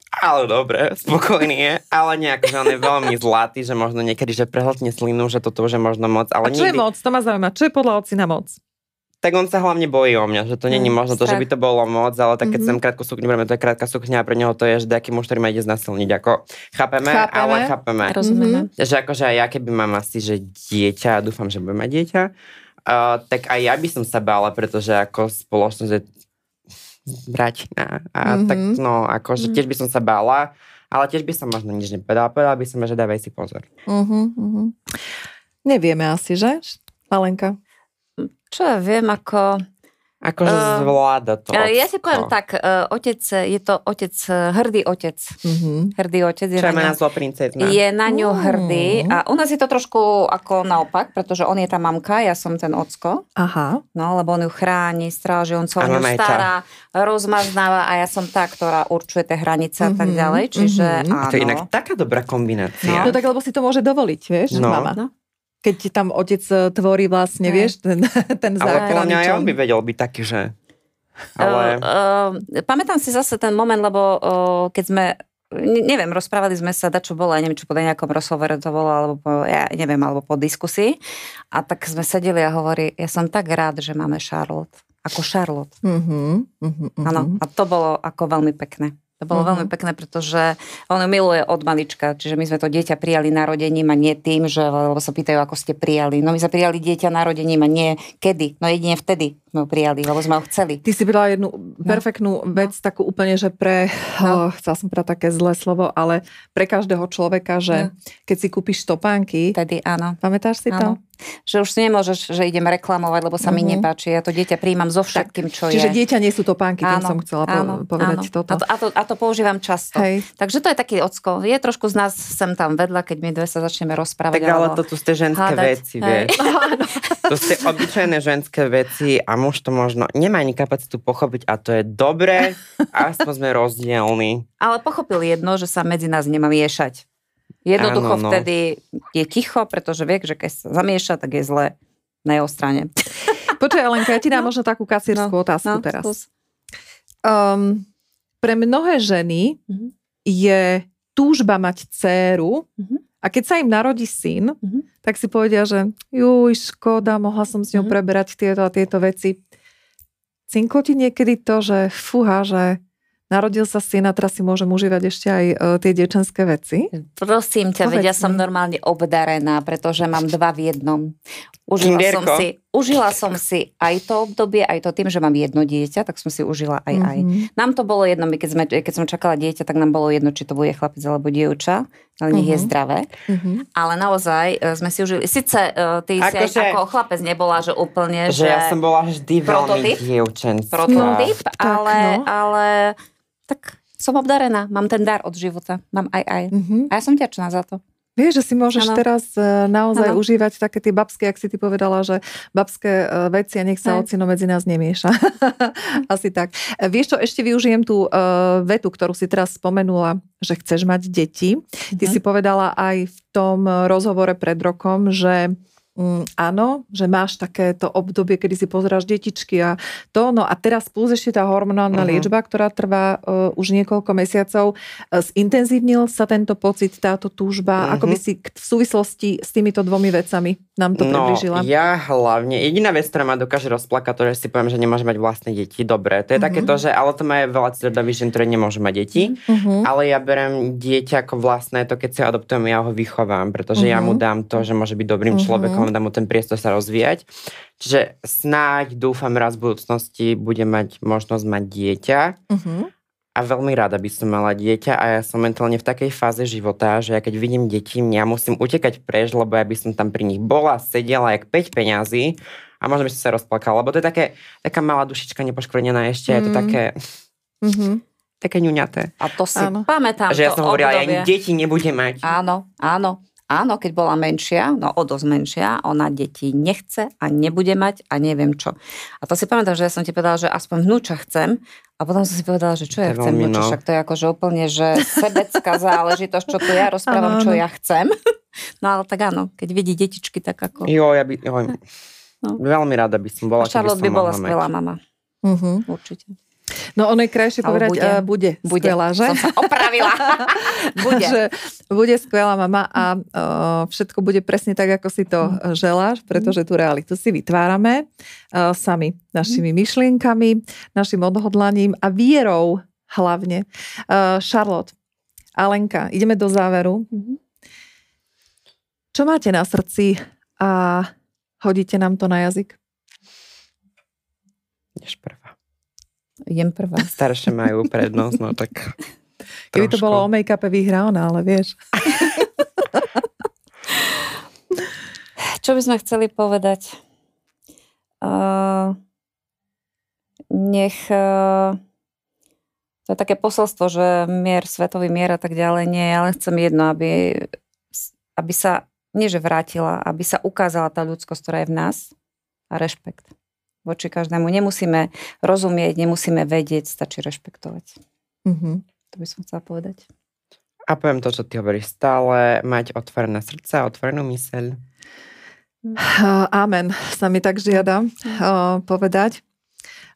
Ale dobre, spokojný je, ale nejak, že on je veľmi zlatý, že možno niekedy, že prehltne slinu, že toto už je možno moc. Ale A čo nikdy... je moc? To ma zaujíma. Čo je podľa ocina moc? Tak on sa hlavne bojí o mňa, že to není mm, možno to, že by to bolo moc, ale tak keď mm-hmm. sem krátku sukňu bereme, to je krátka sukňa a pre neho to je, že taký muž, ktorý ma ide znasilniť. Ako, chápeme, chápeme, ale chápeme. Rozumieme. Mm-hmm. Že akože aj ja keby mám asi, že dieťa, dúfam, že budem mať dieťa, uh, tak aj ja by som sa bála, pretože ako spoločnosť je bratina. A mm-hmm. tak no, akože tiež by som sa bála, ale tiež by som možno nič nepovedala. Povedala by som, že dávaj si pozor. Mm-hmm. Nevieme asi, že? Malenka? Čo ja viem, ako Akože uh, zvláda to. Ja si poviem tak, uh, otec, je to otec, hrdý otec. Mm-hmm. Hrdý otec. Je Čo na, ňu, princezna. Je na ňu mm. hrdý. A u nás je to trošku ako naopak, pretože on je tá mamka, ja som ten ocko. Aha. No, lebo on ju chráni, stráži, on sa o ňu stará, rozmaznáva a ja som tá, ktorá určuje tie hranice mm-hmm. a tak mhm. ďalej. Čiže mm-hmm. áno. To je inak taká dobrá kombinácia. No, no tak lebo si to môže dovoliť, vieš, no. mama. No keď ti tam otec e, tvorí vlastne, vieš, ten, [laughs] ten zákonný Ale podľa aj on by vedel byť taký, že... Ale... Uh, uh, pamätám si zase ten moment, lebo uh, keď sme neviem, rozprávali sme sa, čo bolo, ja neviem, či po nejakom rozhovore to bolo, alebo po, ja neviem, alebo po diskusii. A tak sme sedeli a hovorí, ja som tak rád, že máme Charlotte. Ako Charlotte. Mm-hmm, mm-hmm. Áno, a to bolo ako veľmi pekné. To bolo uh-huh. veľmi pekné, pretože on miluje od malička, čiže my sme to dieťa prijali narodením a nie tým, že lebo sa pýtajú, ako ste prijali. No my sme prijali dieťa narodením a nie kedy, no jedine vtedy sme ho prijali, lebo sme ho chceli. Ty si povedala jednu perfektnú no. vec, takú úplne, že pre, no. oh, chcela som povedať také zlé slovo, ale pre každého človeka, že no. keď si kúpiš topánky, Tedy áno. Pamätáš si áno. to? Že už si nemôžeš, že idem reklamovať, lebo sa uh-huh. mi mhm. nepáči. Ja to dieťa príjmam so všetkým, čo Čiže je. Čiže dieťa nie sú topánky, tým som chcela áno, povedať áno. toto. A to, a, to, a to používam často. Hej. Takže to je taký ocko. Je trošku z nás sem tam vedľa, keď my dve sa začneme rozprávať. Tak ale to tu ste ženské hádať. veci, vieš. [laughs] to ste obyčajné ženské veci a muž to možno nemá ani kapacitu pochopiť a to je dobré, aspoň sme rozdielni. Ale pochopil jedno, že sa medzi nás nemá miešať. Jednoducho Áno, no. vtedy je ticho, pretože vie, že keď sa zamieša, tak je zle na jeho strane. [laughs] Počkaj, Alenka, ja ti dám no. možno takú kasírskú no. otázku no, teraz. Um, pre mnohé ženy uh-huh. je túžba mať dceru uh-huh. a keď sa im narodí syn, uh-huh. tak si povedia, že juj, škoda, mohla som s ňou uh-huh. preberať tieto a tieto veci. Cinklo ti niekedy to, že fúha, že Narodil sa syn a teraz si môžem užívať ešte aj uh, tie dievčenské veci. Prosím ťa, veď ja som normálne obdarená, pretože mám dva v jednom. Užila som, si, užila som si aj to obdobie, aj to tým, že mám jedno dieťa, tak som si užila aj mm-hmm. aj. Mhm. Nám to bolo jedno, my keď sme, keď som čakala dieťa, tak nám bolo jedno, či to bude chlapec alebo dievča, ale nech mm-hmm. je mhm. zdravé. Mm-hmm. Ale naozaj uh, sme si užili, síce uh, ty ako si aj že, ako chlapec nebola, že úplne, že... Že ja som bola vždy veľmi dievčenská. Prototyp, no, ale, no. ale tak som obdarená, mám ten dar od života, mám aj aj. Mm-hmm. A ja som ďačná za to. Vieš, že si môžeš ano. teraz e, naozaj ano. užívať také tie babské, ak si ty povedala, že babské e, veci a nech sa ocino medzi nás nemieša. [laughs] Asi tak. E, vieš čo, ešte využijem tú vetu, ktorú si teraz spomenula, že chceš mať deti. Ty uh-huh. si povedala aj v tom rozhovore pred rokom, že mm, áno, že máš takéto obdobie, kedy si pozráš detičky a to. No a teraz plus ešte tá hormonálna uh-huh. liečba, ktorá trvá uh, už niekoľko mesiacov. Uh, zintenzívnil sa tento pocit, táto túžba? Uh-huh. Ako by si v súvislosti s týmito dvomi vecami nám to no, približila? ja hlavne, jediná vec, ktorá ma dokáže rozplakať, to, že si poviem, že nemôže mať vlastné deti. Dobre, to je uh-huh. takéto, že ale to má veľa citrodových žen, ktoré nemôžu mať deti. Uh-huh. Ale ja berem dieťa ako vlastné, to keď si adoptujem, ja ho vychovám, pretože uh-huh. ja mu dám to, že môže byť dobrým uh-huh. človekom dá mu ten priestor sa rozvíjať. Čiže snáď, dúfam, raz v budúcnosti bude mať možnosť mať dieťa. Uh-huh. A veľmi rada by som mala dieťa a ja som mentálne v takej fáze života, že ja keď vidím deti, ja musím utekať preč, lebo ja by som tam pri nich bola, sedela jak 5 peňazí a možno by som sa rozplakala, lebo to je také, taká malá dušička nepoškvrnená ešte, mm. je to mhm. také... Mm-hmm také ňuňaté. A to si áno. pamätám. Že ja som hovorila, ja deti nebudem mať. Áno, áno. Áno, keď bola menšia, no o dosť menšia, ona deti nechce a nebude mať a neviem čo. A to si pamätám, že ja som ti povedala, že aspoň vnúča chcem a potom som si povedala, že čo ja chcem vnúča, no. však to je akože úplne, že sebecká [laughs] záležitosť, čo tu ja rozprávam, čo ja chcem. [laughs] No ale tak áno, keď vidí detičky, tak ako... Jo, ja by, jo, no. veľmi rada by som bola. A Charlotte by, by bola skvelá mama. Uh-huh. Určite. No ono je krajšie Ale povedať, bude, uh, bude, bude skvelá, že? Som sa opravila. [laughs] bude. že bude skvelá mama a uh, všetko bude presne tak, ako si to mm. želáš, pretože tú realitu si vytvárame uh, sami našimi mm. myšlienkami, našim odhodlaním a vierou hlavne. Uh, Charlotte, Alenka, ideme do záveru. Mm-hmm. Čo máte na srdci a hodíte nám to na jazyk? Ideš prvá. Idem prvá. [laughs] Staršie majú prednosť, no tak... [laughs] Keby to bolo o make-upe vyhrá ona, ale vieš. [laughs] Čo by sme chceli povedať? Uh, nech... Uh, to je také posolstvo, že mier, svetový mier a tak ďalej nie, ale chcem jedno, aby, aby sa, nie že vrátila, aby sa ukázala tá ľudskosť, ktorá je v nás a rešpekt voči každému. Nemusíme rozumieť, nemusíme vedieť, stačí rešpektovať. Mm-hmm. To by som chcela povedať. A poviem to, čo ty hovoríš stále, mať otvorené srdce a otvorenú myseľ. [sighs] Amen. Sa mi tak žiada uh, povedať.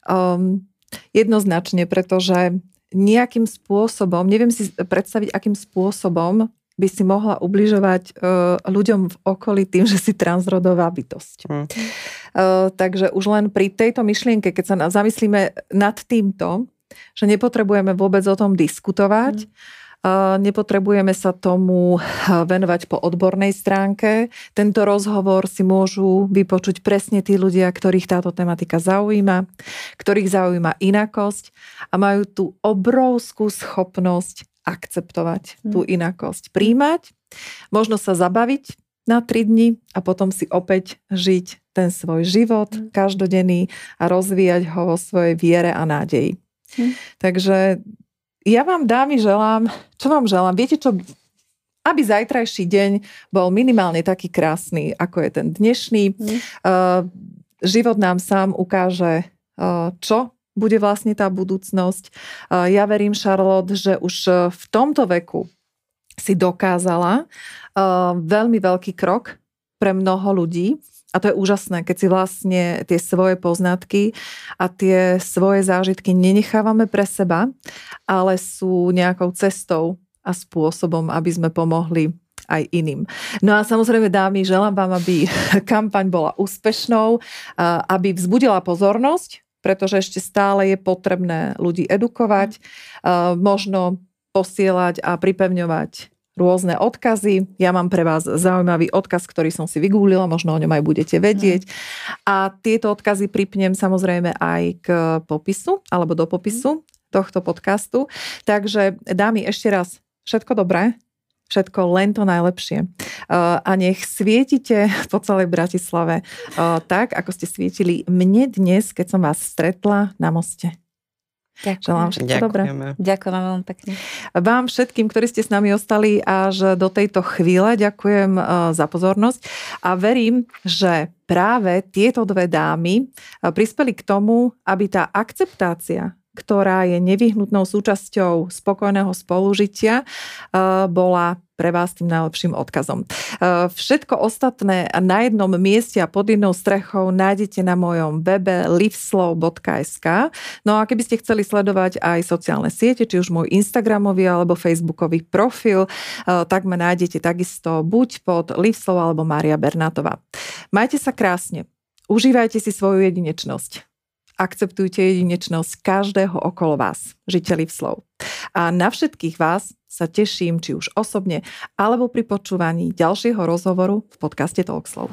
Um, jednoznačne, pretože nejakým spôsobom, neviem si predstaviť, akým spôsobom by si mohla ubližovať uh, ľuďom v okolí tým, že si transrodová bytosť. Uh, takže už len pri tejto myšlienke, keď sa zamyslíme nad týmto, že nepotrebujeme vôbec o tom diskutovať. Mm. Nepotrebujeme sa tomu venovať po odbornej stránke. Tento rozhovor si môžu vypočuť presne tí ľudia, ktorých táto tematika zaujíma, ktorých zaujíma inakosť a majú tú obrovskú schopnosť akceptovať mm. tú inakosť, príjmať, možno sa zabaviť na tri dni a potom si opäť žiť ten svoj život mm. každodenný a rozvíjať ho vo svojej viere a nádeji. Mm. Takže ja vám dámy želám, čo vám želám? Viete čo, aby zajtrajší deň bol minimálne taký krásny, ako je ten dnešný. Mm. Uh, život nám sám ukáže, uh, čo bude vlastne tá budúcnosť. Ja verím, Charlotte, že už v tomto veku si dokázala uh, veľmi veľký krok pre mnoho ľudí a to je úžasné, keď si vlastne tie svoje poznatky a tie svoje zážitky nenechávame pre seba, ale sú nejakou cestou a spôsobom, aby sme pomohli aj iným. No a samozrejme, dámy, želám vám, aby [laughs] kampaň bola úspešnou, aby vzbudila pozornosť, pretože ešte stále je potrebné ľudí edukovať, možno posielať a pripevňovať rôzne odkazy. Ja mám pre vás zaujímavý odkaz, ktorý som si vygooglila, možno o ňom aj budete vedieť. A tieto odkazy pripnem samozrejme aj k popisu, alebo do popisu tohto podcastu. Takže dámy, ešte raz, všetko dobré, všetko len to najlepšie. A nech svietite po celej Bratislave tak, ako ste svietili mne dnes, keď som vás stretla na moste. Ďakujem. Želám všetko dobré. Ďakujem vám veľmi pekne. Vám všetkým, ktorí ste s nami ostali až do tejto chvíle, ďakujem e, za pozornosť a verím, že práve tieto dve dámy prispeli k tomu, aby tá akceptácia ktorá je nevyhnutnou súčasťou spokojného spolužitia, e, bola pre vás tým najlepším odkazom. E, všetko ostatné na jednom mieste a pod jednou strechou nájdete na mojom webe liveslow.sk. No a keby ste chceli sledovať aj sociálne siete, či už môj Instagramový alebo Facebookový profil, e, tak ma nájdete takisto buď pod Liveslow alebo Mária Bernátová. Majte sa krásne. Užívajte si svoju jedinečnosť akceptujte jedinečnosť každého okolo vás, žiteľi slov. A na všetkých vás sa teším, či už osobne, alebo pri počúvaní ďalšieho rozhovoru v podcaste Talkslov.